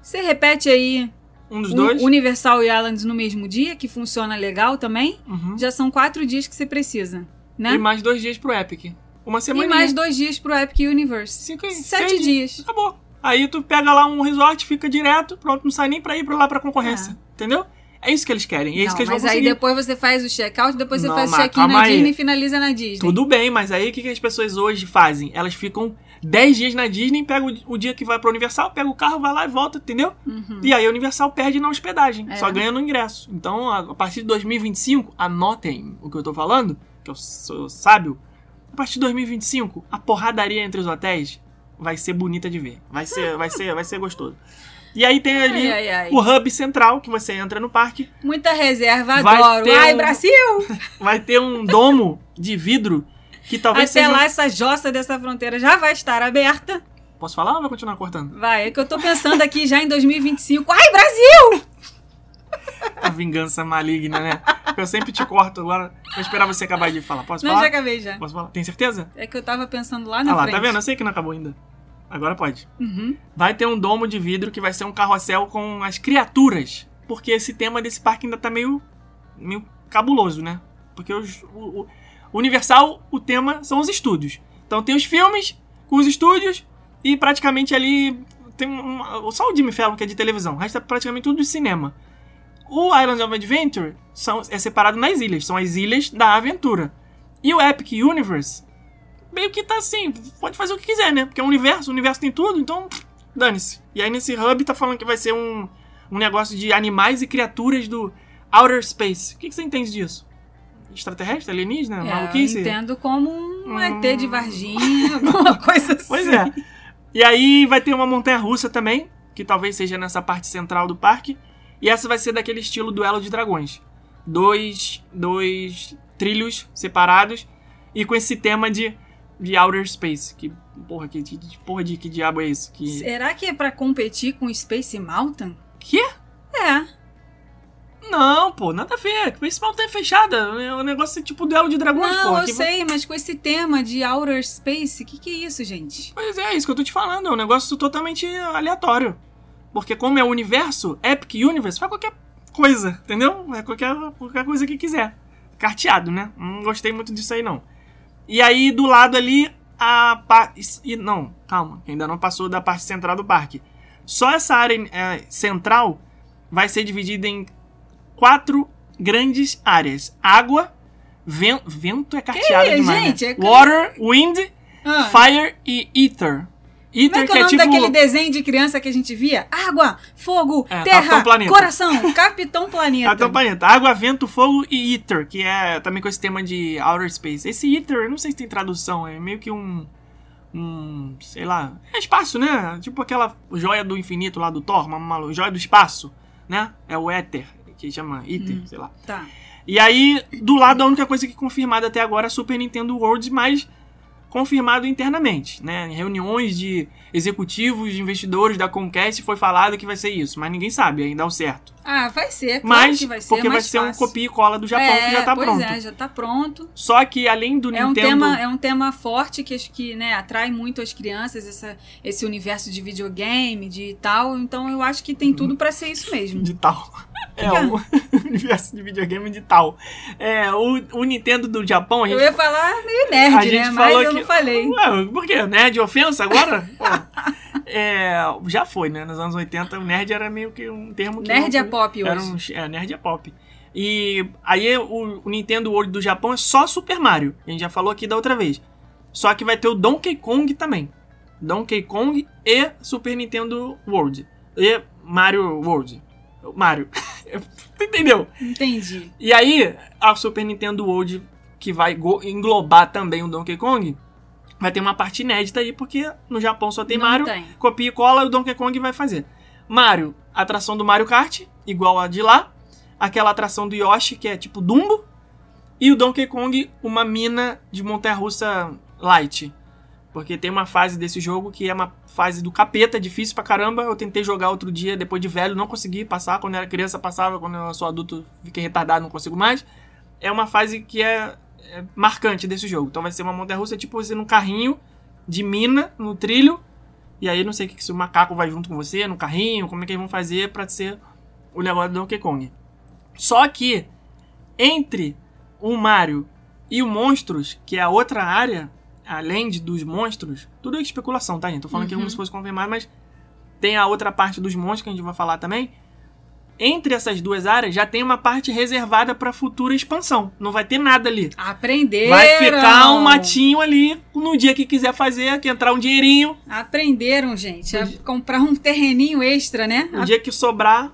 B: Você repete aí
A: Um dos dois.
B: Universal e Islands no mesmo dia, que funciona legal também.
A: Uhum.
B: Já são quatro dias que você precisa, né?
A: E mais dois dias pro Epic. Uma
B: E
A: semana.
B: mais dois dias pro Epic Universe.
A: Cinco,
B: Sete
A: seis
B: dias.
A: Acabou. Aí tu pega lá um resort, fica direto, pronto, não sai nem pra ir pra lá pra concorrência. Entendeu? É isso que eles querem. É isso
B: Não,
A: que eles
B: mas
A: vão
B: aí
A: conseguir.
B: depois você faz o check-out, depois você
A: Não,
B: faz o check-in na
A: aí.
B: Disney e finaliza na Disney.
A: Tudo bem, mas aí o que, que as pessoas hoje fazem? Elas ficam 10 dias na Disney, pegam o, o dia que vai pra Universal, pega o carro, vai lá e volta, entendeu?
B: Uhum.
A: E aí a Universal perde na hospedagem,
B: É.
A: só ganha no ingresso. Então, a, a partir de 2025, anotem o que eu tô falando, que eu sou sábio. A partir de 2025, a porradaria entre os hotéis vai ser bonita de ver. Vai ser, vai ser, vai ser gostoso. E aí tem ali
B: Ai, ai, ai.
A: o hub central, que você entra no parque,
B: Muita reserva,
A: Vai
B: adoro. Ai,
A: um-
B: Brasil!
A: vai ter um domo de vidro Que talvez
B: Até
A: seja...
B: lá, essa jossa dessa fronteira já vai estar aberta.
A: Posso falar ou vai continuar cortando?
B: Vai, é que eu tô pensando aqui já em 2025. Ai, Brasil!
A: A vingança maligna, né? Eu sempre te corto agora. Vou esperar você acabar de falar. Posso
B: Não,
A: falar?
B: já acabei já.
A: Posso falar? Tem certeza?
B: É que eu tava pensando lá na
A: Ah lá,
B: frente.
A: tá vendo? Eu sei que não acabou ainda. Agora pode.
B: Uhum.
A: Vai ter um domo de vidro que vai ser um carrossel com as criaturas. Porque esse tema desse parque ainda tá meio, meio cabuloso, né? Porque os, o, o Universal, o tema são os estúdios. Então tem os filmes com os estúdios e praticamente ali tem um, só o Jimmy Fallon que é de televisão. O resto é praticamente tudo de cinema. O Islands of Adventure são, é separado nas ilhas. São as ilhas da aventura. E o Epic Universe meio que tá assim, pode fazer o que quiser, né? Porque é um universo, o universo tem tudo, então dane-se. E aí nesse hub tá falando que vai ser um, um negócio de animais e criaturas do Outer Space. O que, que você entende disso? Extraterrestre, alienígena,
B: É, eu
A: maluquice?
B: entendo como um
A: Hum.
B: ET de Varginha, alguma coisa assim.
A: Pois é. E aí vai ter uma montanha russa também, que talvez seja nessa parte central do parque. E essa vai ser daquele estilo duelo de dragões. Dois, dois trilhos separados e com esse tema de, de Outer Space. Que porra, que, que porra de que diabo é isso? Que,
B: Será que é pra competir com Space Mountain?
A: que?
B: É.
A: Não, pô, nada a ver. Space Mountain é fechada. É um negócio tipo duelo de dragões,
B: Não,
A: porra.
B: eu
A: que-
B: sei, mas com esse tema de Outer Space, o que, que é isso, gente?
A: Pois é, é isso que eu tô te falando. É um negócio totalmente aleatório. Porque como é o universo, Epic Universe, faz qualquer coisa, entendeu? É qualquer, qualquer coisa que quiser. Carteado, né? Não gostei muito disso aí, não. E aí, do lado ali, a parte... Não, calma. Ainda não passou da parte central do parque. Só essa área é, central vai ser dividida em quatro grandes áreas. Água, ven- vento é carteado
B: Que,
A: demais,
B: gente?
A: né?
B: É-
A: Water, wind,
B: Ah,
A: Fire e Ether. Ether
B: como é que é o nome
A: tipo.
B: daquele desenho de criança que a gente via? Água, fogo,
A: É,
B: terra, coração, Capitão Planeta.
A: Capitão Planeta. Água, vento, fogo e Ether, que é também com esse tema de Outer Space. Esse Ether, eu não sei se tem tradução, é meio que um. Um. Sei lá. É espaço, né? Tipo aquela joia do infinito lá do Thor, uma, uma joia do espaço, né? É o Ether, que chama Ether, sei lá.
B: Tá.
A: E aí, do lado, a única coisa que é confirmada até agora é a Super Nintendo World, mas confirmado internamente, né? Em reuniões de executivos, de investidores da Comcast foi falado que vai ser isso, mas ninguém sabe ainda ao certo.
B: Ah, vai ser, claro
A: mas
B: vai ser,
A: porque
B: é
A: vai ser um
B: fácil.
A: copia e cola do Japão
B: é,
A: que já tá
B: pois
A: pronto.
B: é, já tá pronto.
A: Só que além do
B: É um,
A: Nintendo,
B: tema, é um tema forte que que né, atrai muito as crianças, essa, esse universo de videogame, de tal. Então eu acho que tem tudo pra ser isso mesmo.
A: de tal. É,
B: é?
A: o universo de videogame de tal. É, o, o Nintendo do Japão, a gente
B: Eu ia falar meio
A: A
B: nerd,
A: gente
B: né? Mas
A: falou
B: eu
A: que-
B: não falei.
A: Ué, por quê? Nerd ofensa agora? É, já foi, né? Nos anos 80, o nerd era meio que um termo que.
B: Nerd
A: não-
B: é pop
A: era
B: hoje.
A: um, é, nerd é pop. E aí o, o Nintendo World do Japão é só Super Mario. A gente já falou aqui da outra vez. Só que vai ter o Donkey Kong também. Donkey Kong e Super Nintendo World. E Mario World. Mario. Entendeu?
B: Entendi.
A: E aí, a Super Nintendo World, que vai englobar também o Donkey Kong, vai ter uma parte inédita aí, porque no Japão só tem
B: Não
A: Mario,
B: tem.
A: copia e cola, o Donkey Kong vai fazer. Mario, atração do Mario Kart, igual a de lá. Aquela atração do Yoshi, que é tipo Dumbo. E o Donkey Kong, uma mina de montanha-russa light. Porque tem uma fase desse jogo que é uma fase do capeta, difícil pra caramba. Eu tentei jogar outro dia, depois de velho, não consegui passar. Quando eu era criança, passava. Quando eu sou adulto, fiquei retardado, não consigo mais. É uma fase que é, é marcante desse jogo. Então vai ser uma montanha-russa, tipo você num carrinho de mina, no trilho. E aí não sei o que se o macaco vai junto com você, no carrinho, como é que eles vão fazer pra ser o negócio do Donkey Kong. Só que, entre o Mario e o Monstros, que é a outra área, além de, dos monstros, tudo é especulação, tá, gente? Tô falando
B: Uhum.
A: como se fosse confirmar, mas tem a outra parte dos monstros que a gente vai falar também. Entre essas duas áreas já tem uma parte reservada para futura expansão. Não vai ter nada ali.
B: Aprenderam.
A: Vai ficar um matinho ali no dia que quiser fazer, que entrar um dinheirinho.
B: Aprenderam, gente. A comprar um terreninho extra, né?
A: No dia que sobrar,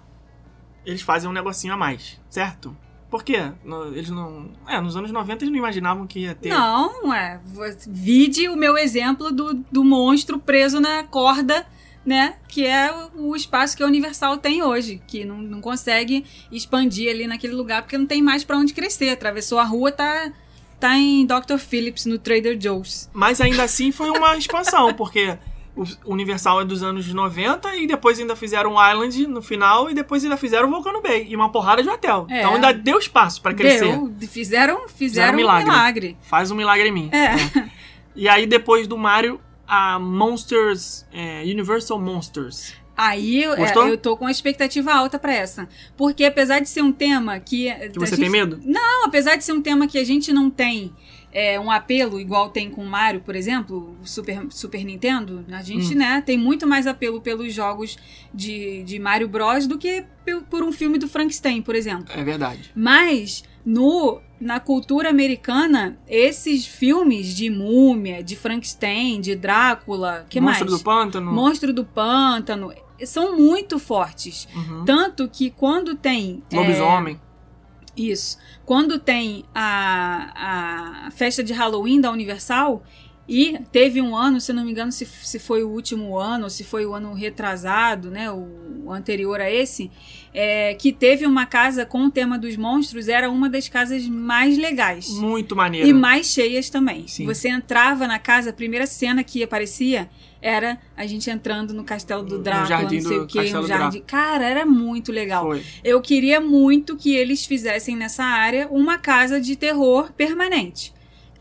A: eles fazem um negocinho a mais, certo? Por quê? Eles não. É, nos anos 90 eles não imaginavam que ia ter.
B: Não, é. Vide o meu exemplo do, do monstro preso na corda, né? Que é o espaço que a Universal tem hoje. Que não, não consegue expandir ali naquele lugar porque não tem mais pra onde crescer. Atravessou a rua, tá, tá em Dr. Phillips no Trader Joe's.
A: Mas ainda assim foi uma expansão, porque o Universal é dos anos 90 e depois ainda fizeram o Island no final e depois ainda fizeram o Volcano Bay e uma porrada de hotel.
B: É.
A: Então ainda deu espaço pra crescer.
B: Deu, fizeram, fizeram
A: um
B: um
A: milagre.
B: milagre.
A: Faz um milagre em mim.
B: É.
A: E aí depois do Mario, a Monsters, é, Universal Monsters.
B: Aí eu, é,
A: Gostou?
B: eu tô com uma expectativa alta pra essa. Porque apesar de ser um tema que.
A: Que você tem medo?
B: Não, apesar de ser um tema que a gente não tem é, um apelo igual tem com o Mario, por exemplo, o Super, Super Nintendo, a gente,
A: Hum.
B: né, tem muito mais apelo pelos jogos de, de Mario Bros. do que por um filme do Frankenstein, por exemplo.
A: É verdade.
B: Mas no na cultura americana, esses filmes de múmia, de Frankenstein, de Drácula, que
A: Monstro
B: mais?
A: do Pântano.
B: Monstro do Pântano, são muito fortes.
A: Uhum.
B: Tanto que quando tem. é,
A: Lobisomem.
B: isso. Quando tem a, a festa de Halloween da Universal, e teve um ano, se não me engano, se, se foi o último ano, ou se foi o ano retrasado, né? O, o anterior a esse, é, que teve uma casa com o tema dos monstros, era uma das casas mais legais.
A: Muito maneiro.
B: E mais cheias também.
A: Sim.
B: Você entrava na casa, a primeira cena que aparecia era a gente entrando no castelo do Drácula, não sei o quê,
A: Castelo
B: um jardim. Cara, era muito legal.
A: Foi.
B: Eu queria muito que eles fizessem nessa área uma casa de terror permanente.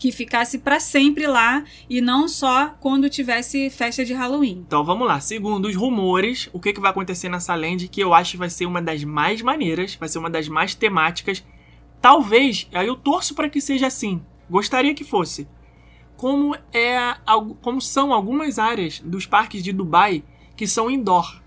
B: Que ficasse pra sempre lá e não só quando tivesse festa de Halloween.
A: Então vamos lá. Segundo os rumores, o que, que vai acontecer nessa land que eu acho que vai ser uma das mais maneiras, vai ser uma das mais temáticas. Talvez, aí eu torço para que seja assim. Gostaria que fosse. Como é, como são algumas áreas dos parques de Dubai que são indoor.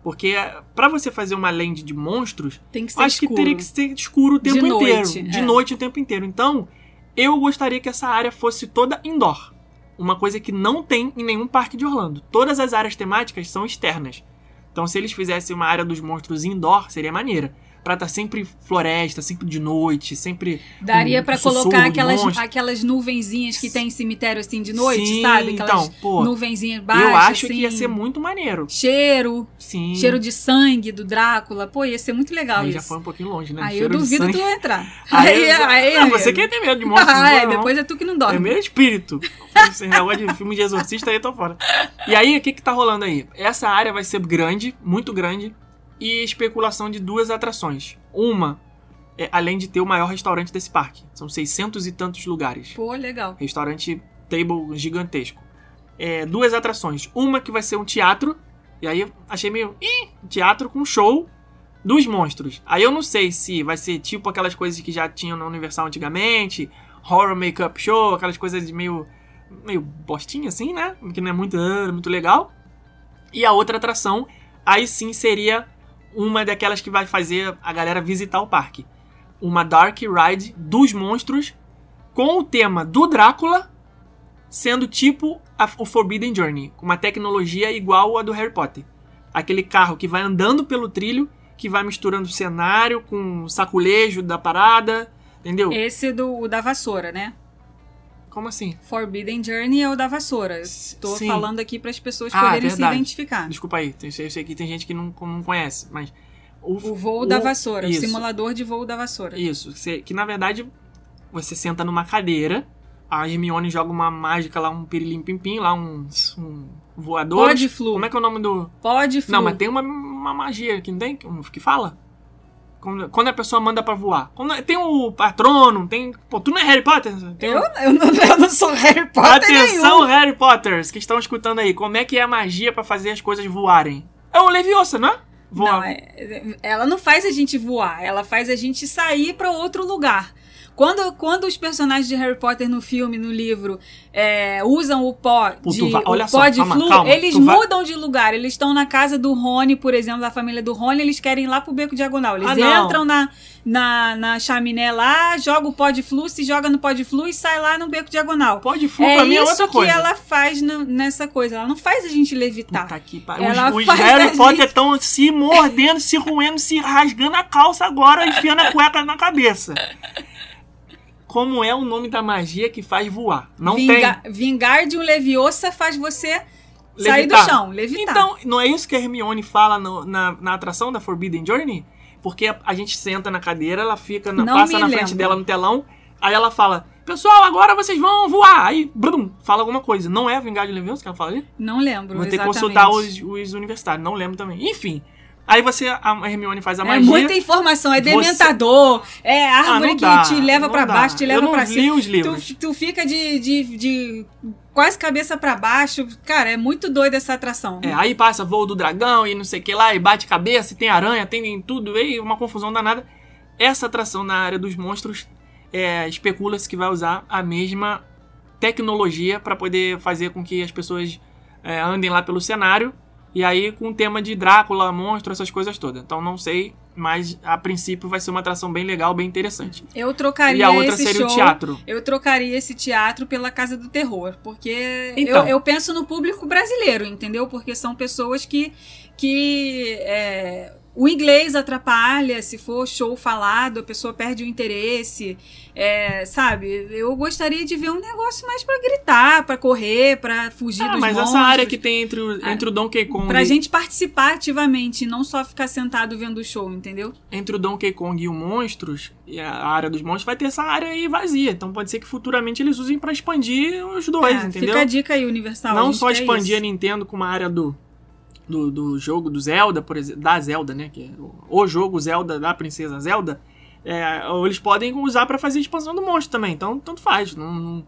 A: Porque para você fazer uma land de monstros,
B: Tem que ser
A: acho
B: escuro.
A: que teria que ser escuro o
B: De
A: tempo inteiro.
B: noite,
A: De
B: é.
A: noite o tempo inteiro. Então, eu gostaria que essa área fosse toda indoor. Uma coisa que não tem em nenhum parque de Orlando. Todas as áreas temáticas são externas. Então, se eles fizessem uma área dos monstros indoor, seria maneira. Pra estar sempre floresta, sempre de noite, sempre.
B: Daria
A: um
B: pra
A: sussurro
B: colocar aquelas,
A: monstro.
B: aquelas nuvenzinhas que tem em cemitério assim de noite,
A: Sim,
B: sabe? Aquelas
A: então, pô,
B: nuvenzinhas baixas.
A: eu acho que ia
B: assim.
A: ser muito maneiro.
B: Cheiro,
A: Sim.
B: cheiro de sangue do Drácula. Pô, ia ser muito legal
A: Aí
B: isso.
A: já foi um pouquinho longe, né?
B: Aí
A: Cheiro
B: eu duvido tu entrar.
A: Aí, não,
B: amigo.
A: você que tem medo de monstro.
B: Ah, é, depois é tu que não
A: É
B: dorme.
A: meu espírito. Esse negócio de filme de exorcista aí eu tô fora. E aí, o que que tá rolando aí? Essa área vai ser grande, muito grande, e especulação de duas atrações. Uma, é, além de ter o maior restaurante desse parque. São 600 e tantos lugares.
B: Pô, legal.
A: Restaurante table gigantesco. É, duas atrações. Uma que vai ser um teatro, e aí achei meio... Ih, teatro com show dos monstros. Aí eu não sei se vai ser tipo aquelas coisas que já tinham na Universal antigamente, horror make-up show, aquelas coisas de meio meio bostinha assim, né? Que não é muito, muito legal. E a outra atração, aí sim seria uma daquelas que vai fazer a galera visitar o parque. Uma Dark Ride dos monstros com o tema do Drácula sendo tipo a- o Forbidden Journey, com uma tecnologia igual a do Harry Potter. Aquele carro que vai andando pelo trilho, que vai misturando o cenário com o saculejo da parada, entendeu?
B: Esse do da vassoura, né?
A: Como assim?
B: Forbidden Journey é o da vassoura.
A: Sim.
B: falando aqui para as pessoas
A: Ah,
B: poderem se
A: verdade.
B: identificar.
A: Desculpa aí, eu sei, que tem gente que não, não conhece, mas.
B: O voo da vassoura,
A: isso.
B: o simulador de voo da vassoura.
A: Isso, que na verdade você senta numa cadeira, a Hermione joga uma mágica lá, um pirilim pim pim, lá um, um voador.
B: Pode flu.
A: Como é que é o nome do.
B: Pode flu.
A: Não, mas tem uma, uma magia que não tem? Que fala? Quando, quando a pessoa manda pra voar. Quando- tem o patrono, tem. Pô, tu não é Harry Potter? Tem
B: Eu, eu, não, eu não sou Harry Potter
A: Atenção,
B: nenhum.
A: Harry Potters, que estão escutando aí. Como é que é a magia pra fazer as coisas voarem? É o Leviosa, não é? Voa.
B: Não, é- ela não faz a gente voar, ela faz a gente sair para outro lugar. Quando, quando os personagens de Harry Potter no filme, no livro, é, usam o pó
A: Pô,
B: de,
A: vai- olha
B: o
A: só,
B: pó de
A: calma,
B: flu,
A: calma,
B: eles
A: tu vai-
B: mudam de lugar. Eles estão na casa do Rony, por exemplo, da família do Rony, eles querem ir lá pro Beco Diagonal. Eles
A: Ah,
B: entram na, na, na chaminé lá, jogam o pó de flu, se joga no pó de flu e sai lá no Beco Diagonal.
A: Pode flu
B: É
A: pra mim é
B: isso
A: outra
B: que
A: coisa.
B: ela faz no- nessa coisa. Ela não faz a gente levitar.
A: Puta que pariu.
B: Ela
A: Os, os Harry
B: gente-
A: Potter estão se mordendo, se roendo, se rasgando a calça agora, enfiando a cueca na cabeça. Como é o nome da magia que faz voar? Não
B: Vinga- Vingar de um Leviosa faz você sair do
A: Levitar.
B: chão,
A: tem.
B: levitar.
A: Então, não é isso que a Hermione fala no- na, na atração da Forbidden Journey? Porque a, a gente senta na cadeira, ela fica, na- passa na frente
B: lembro.
A: dela no telão, aí ela fala: Pessoal, agora vocês vão voar. Aí, brum, fala alguma coisa. Não é Vingardium Leviosa que ela fala ali?
B: Não lembro.
A: Vou ter que consultar os, os universitários. Não lembro também. Enfim. Aí você, a Hermione faz a
B: É
A: magia.
B: muita informação, é
A: Você-
B: dementador, é árvore
A: Ah,
B: que
A: dá,
B: te leva
A: dá.
B: baixo, te leva
A: li
B: cima.
A: os livros.
B: Tu, tu fica de, de, de quase cabeça pra baixo. Cara, é muito doida essa atração.
A: É, aí passa voo do dragão e não sei o que lá, e bate cabeça, e tem aranha, tem tudo, e uma confusão danada. Essa atração na área dos monstros, é, especula-se que vai usar a mesma tecnologia para poder fazer com que as pessoas é, andem lá pelo cenário. E aí com o tema de Drácula, monstro, essas coisas todas. Então não sei, mas a princípio vai ser uma atração bem legal, bem interessante.
B: Eu trocaria
A: e a outra
B: esse
A: seria
B: show,
A: o teatro.
B: Eu trocaria esse teatro pela Casa do Terror, porque
A: Então.
B: eu, eu penso no público brasileiro, entendeu? Porque são pessoas que, que é, o inglês atrapalha, se for show falado, a pessoa perde o interesse, é, sabe? Eu gostaria de ver um negócio mais pra gritar, pra correr, pra fugir
A: Ah,
B: dos
A: mas
B: monstros.
A: essa área que tem entre o,
B: Ah,
A: entre o Donkey Kong
B: Pra gente participar ativamente, não só ficar sentado vendo o show, entendeu?
A: entre o Donkey Kong e o Monstros, e a área dos monstros, vai ter essa área aí vazia. Então pode ser que futuramente eles usem pra expandir os dois,
B: É,
A: entendeu?
B: Fica a dica aí, Universal. a
A: Não só expandir a
B: isso.
A: Nintendo com uma área do, do, do jogo do Zelda, por exemplo, da Zelda, né? Que é o- jogo Zelda da Princesa Zelda. É, eles podem usar pra fazer expansão do monstro também. Então, tanto faz. Não, não,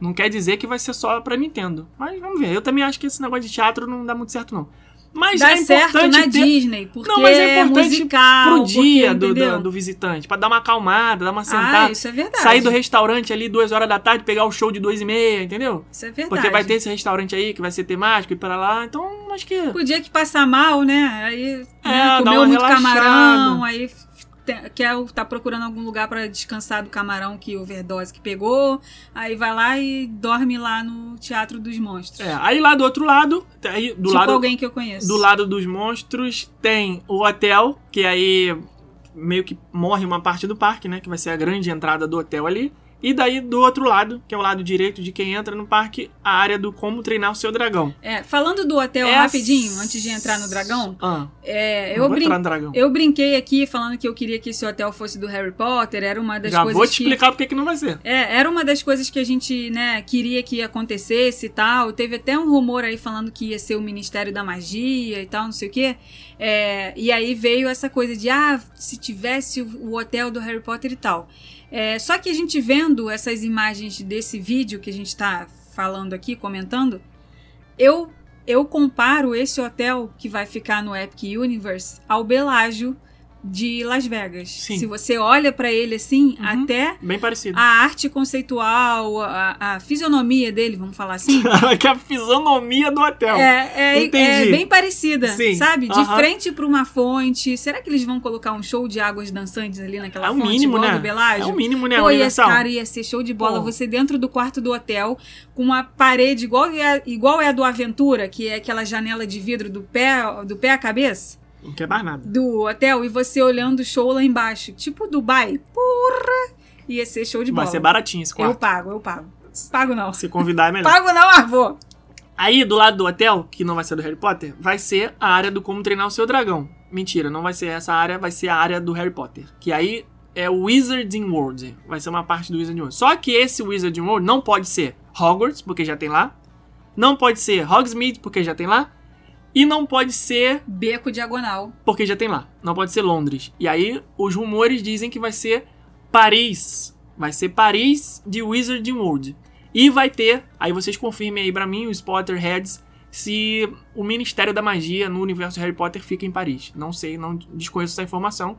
A: não quer dizer que vai ser só pra Nintendo. Mas vamos ver. Eu também acho que esse negócio de teatro não dá muito certo, não. Mas
B: Dá
A: é
B: certo na
A: ter
B: Disney, porque
A: Não, mas é importante
B: musical,
A: pro dia
B: porque,
A: do, do, do visitante. Pra dar uma acalmada, dar uma
B: Ah,
A: sentada.
B: isso é verdade.
A: sair do restaurante ali duas horas da tarde, pegar o show de duas e meia, entendeu?
B: Isso é verdade.
A: Porque vai ter esse restaurante aí que vai ser temático e para lá. Então, acho que...
B: Podia que passar mal, né? Aí né,
A: dá
B: comeu muito
A: relaxada.
B: camarão, aí quer tá procurando algum lugar pra descansar do camarão que overdose que pegou, aí vai lá e dorme lá no Teatro dos Monstros.
A: É, aí lá do outro lado, aí do
B: tipo
A: lado
B: alguém que eu conheço.
A: do lado dos monstros tem o hotel, que aí meio que morre uma parte do parque, né, que vai ser a grande entrada do hotel ali. E daí do outro lado, que é o lado direito de quem entra no parque, a área do como treinar o seu dragão.
B: É, falando do hotel
A: Essa-
B: rapidinho, antes de entrar no dragão,
A: Ah,
B: é, eu, brin
A: entrar no dragão.
B: eu brinquei aqui falando que eu queria que esse hotel fosse do Harry Potter, era uma das
A: Já
B: coisas
A: vou te
B: que...
A: explicar porque que não vai ser.
B: É, era uma das coisas que a gente, né, queria que acontecesse e tal. Teve até um rumor aí falando que ia ser o Ministério da Magia e tal, não sei o quê. É, e aí veio essa coisa de, ah, se tivesse o hotel do Harry Potter e tal. É, só que a gente vendo essas imagens desse vídeo que a gente tá falando aqui, comentando, eu, eu comparo esse hotel que vai ficar no Epic Universe ao Belágio de Las Vegas.
A: Sim.
B: Se você olha pra ele assim,
A: Uhum.
B: até
A: Bem parecido.
B: a arte conceitual, a, a fisionomia dele, vamos falar assim,
A: que a fisionomia do hotel.
B: é, é, é bem parecida,
A: Sim,
B: sabe? De
A: aham.
B: frente pra uma fonte. Será que eles vão colocar um show de águas dançantes ali naquela
A: É
B: fonte
A: mínimo, né? É o mínimo, né,
B: Pô, ia, cara, ia ser show de bola.
A: Pô.
B: Você dentro do quarto do hotel, com uma parede igual é, igual é a do Aventura, que é aquela janela de vidro do pé, do pé à cabeça
A: Não quer mais nada.
B: do hotel, e você olhando o show lá embaixo. Tipo Dubai. Porra! Ia ser show de bola.
A: Vai ser baratinho esse
B: Eu
A: quarto.
B: pago, eu pago. Pago não.
A: Se convidar é melhor.
B: Pago não, avô.
A: Aí, do lado do hotel, que não vai ser do Harry Potter, vai ser a área do como treinar o seu dragão. Mentira, não vai ser essa área, vai ser a área do Harry Potter. Que aí é o Wizarding World. Vai ser uma parte do Wizarding World. Só que esse Wizarding World não pode ser Hogwarts, porque já tem lá. Não pode ser Hogsmeade, porque já tem lá. E não pode ser
B: Beco diagonal.
A: porque já tem lá. Não pode ser Londres. E aí, os rumores dizem que vai ser Paris. Vai ser Paris de Wizarding World. E vai ter, aí vocês confirmem aí pra mim, os Potterheads, se o Ministério da Magia no universo Harry Potter fica em Paris. Não sei, não desconheço essa informação.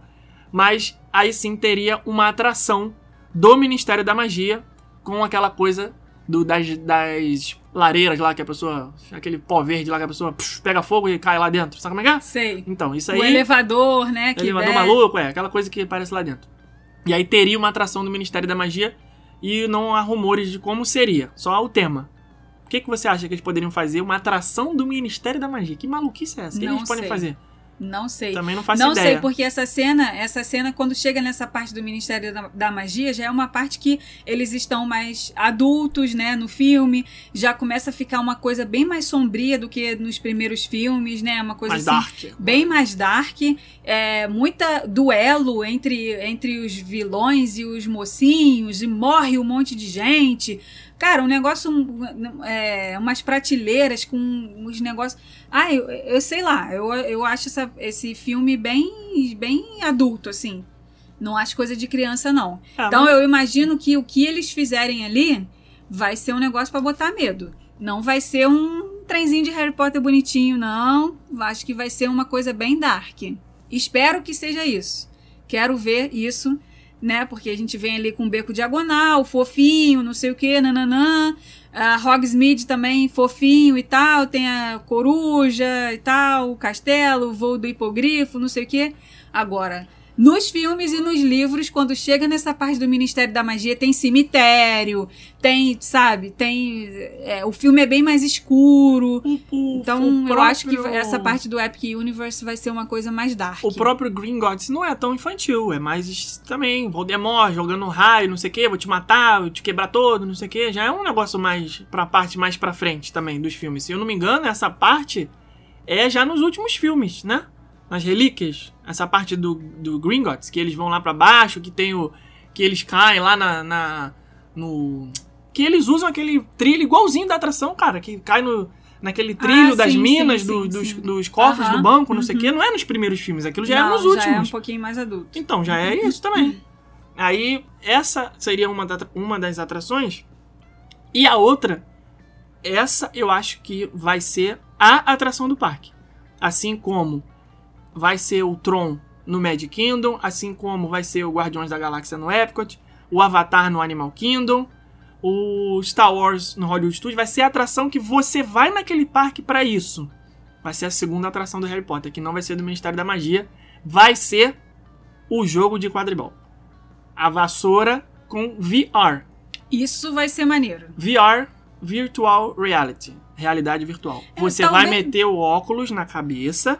A: Mas aí sim teria uma atração do Ministério da Magia com aquela coisa do, das, das lareiras lá que a pessoa. aquele pó verde lá que a pessoa psh, pega fogo e cai lá dentro. Sabe como é que é?
B: Sei.
A: Então, isso
B: O
A: aí.
B: elevador, né? Que
A: Elevador
B: desce.
A: maluco, é, aquela coisa que aparece lá dentro. E aí teria uma atração do Ministério da Magia e não há rumores de como seria, só o tema. O que, que você acha que eles poderiam fazer? Uma atração do Ministério da Magia. Que maluquice é essa? O que
B: Não
A: eles podem
B: sei.
A: fazer?
B: Não sei.
A: Também não faço
B: não
A: ideia.
B: sei, porque essa cena, essa cena, quando chega nessa parte do Ministério da, da Magia, já é uma parte que eles estão mais adultos, né, no filme. Já começa a ficar uma coisa bem mais sombria do que nos primeiros filmes, né? Uma coisa
A: Mais
B: assim,
A: dark.
B: bem mais dark, é, muita duelo entre, entre os vilões e os mocinhos, e morre um monte de gente. Cara, um negócio, é, umas prateleiras com uns negócios. Ah, eu, eu sei lá, eu, eu acho essa- esse filme bem, bem adulto, assim. Não acho coisa de criança, não.
A: É,
B: Então
A: mas-
B: eu imagino que o que eles fizerem ali vai ser um negócio pra botar medo. Não vai ser um trenzinho de Harry Potter bonitinho, não. Acho que vai ser uma coisa bem dark. Espero que seja isso. Quero ver isso, né? Porque a gente vem ali com o beco diagonal, fofinho, não sei o que, nananã. A Hogsmeade também fofinho e tal. Tem a coruja e tal, o castelo, o voo do hipogrifo, não sei o que. Agora, nos filmes e nos livros, quando chega nessa parte do Ministério da Magia, tem cemitério, tem, sabe, tem. é, o filme é bem mais escuro.
A: O- o-
B: Então,
A: o
B: eu acho que essa parte do Epic Universe vai ser uma coisa mais dark.
A: O próprio Green Gods não é tão infantil, é mais também Voldemort jogando raio, não sei o que, vou te matar, vou te quebrar todo, não sei o que. Já é um negócio mais pra parte mais pra frente também dos filmes. Se eu não me engano, essa parte é já nos últimos filmes, né? Nas relíquias, essa parte do, do Green Gods, que eles vão lá pra baixo, que tem o. que eles caem lá na. na- no. que eles usam aquele trilho igualzinho da atração, cara, que cai no. Naquele trilho
B: Ah,
A: das
B: sim,
A: minas,
B: sim,
A: do-
B: sim,
A: dos, dos cofres do banco, não sei o
B: uhum.
A: que. Não é nos primeiros filmes, aquilo já é
B: Não,
A: nos
B: Já é um
A: últimos.
B: pouquinho mais adulto.
A: Então, já é isso também. Aí, essa seria uma, da- uma das atrações. E a outra, essa eu acho que vai ser a atração do parque. Assim como vai ser o Tron no Magic Kingdom, assim como vai ser o Guardiões da Galáxia no Epcot, o Avatar no Animal Kingdom, o Star Wars no Hollywood Studios, vai ser a atração que você vai naquele parque pra isso. Vai ser a segunda atração do Harry Potter, que não vai ser do Ministério da Magia, vai ser o jogo de quadribol. A vassoura com VR.
B: Isso vai ser maneiro.
A: VR, Virtual Reality. Realidade virtual.
B: É,
A: Você
B: talvez-
A: vai meter o óculos na cabeça,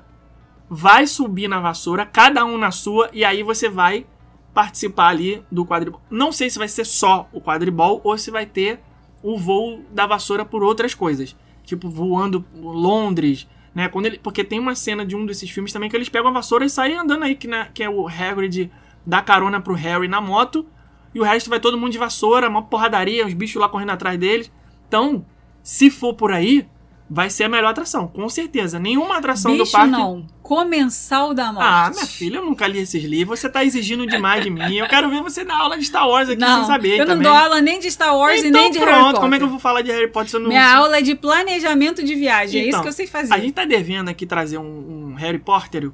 A: vai subir na vassoura, cada um na sua, e aí você vai participar ali do quadribol. Não sei se vai ser só o quadribol ou se vai ter o voo da vassoura por outras coisas. Tipo, voando por Londres, né? Quando ele, porque tem uma cena de um desses filmes também que eles pegam a vassoura e saem andando aí, que, na- que é o Hagrid dá carona pro Harry na moto, e o resto vai todo mundo de vassoura, uma porradaria, os bichos lá correndo atrás deles. Então, se for por aí, vai ser a melhor atração, com certeza. Nenhuma atração do
B: Bicho
A: parque.
B: não. Comensal da morte.
A: Ah, minha filha, eu nunca li esses livros. Você tá exigindo demais de mim. Eu quero ver você dar aula de Star Wars aqui
B: Não,
A: sem saber.
B: eu não
A: também.
B: dou aula nem de Star Wars e
A: então,
B: nem de
A: pronto,
B: Harry Potter.
A: como é que eu vou falar de Harry Potter se eu não
B: Minha aula é de planejamento de viagem. é isso
A: Então,
B: que eu sei fazer.
A: A gente tá devendo aqui trazer um, um Harry Potter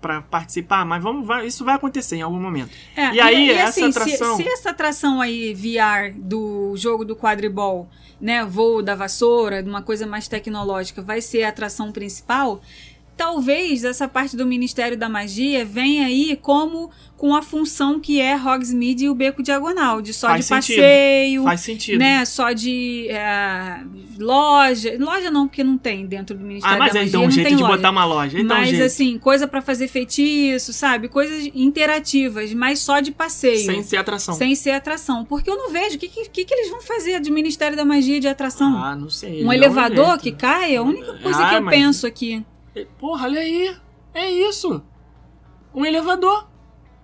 A: pra participar, mas vamos, vai- isso vai acontecer em algum momento.
B: É,
A: E aí, essa
B: assim, se-
A: atração-
B: Se, essa atração aí, VR, do jogo do quadribol, né, voo da vassoura, de uma coisa mais tecnológica, vai ser a atração principal, talvez essa parte do Ministério da Magia venha aí como com a função que é Hogsmeade e o Beco Diagonal, de só
A: Faz
B: de
A: sentido.
B: passeio,
A: Faz sentido.
B: né, só de é, loja, loja não, porque não tem dentro do Ministério
A: Ah, mas
B: da
A: aí
B: Magia,
A: dá um jeito
B: tem
A: de
B: loja.
A: botar uma loja. Um
B: Mas assim, coisa pra fazer feitiço, sabe? Coisas interativas, mas só de passeio.
A: sem ser atração.
B: Sem ser atração. Porque eu não vejo. O que, que, que eles vão fazer de Ministério da Magia de atração?
A: Ah, não sei.
B: um elevador
A: jeito.
B: que cai? É a única coisa
A: Ah,
B: que eu
A: mas-
B: penso aqui.
A: Porra, olha aí. É isso. Um elevador.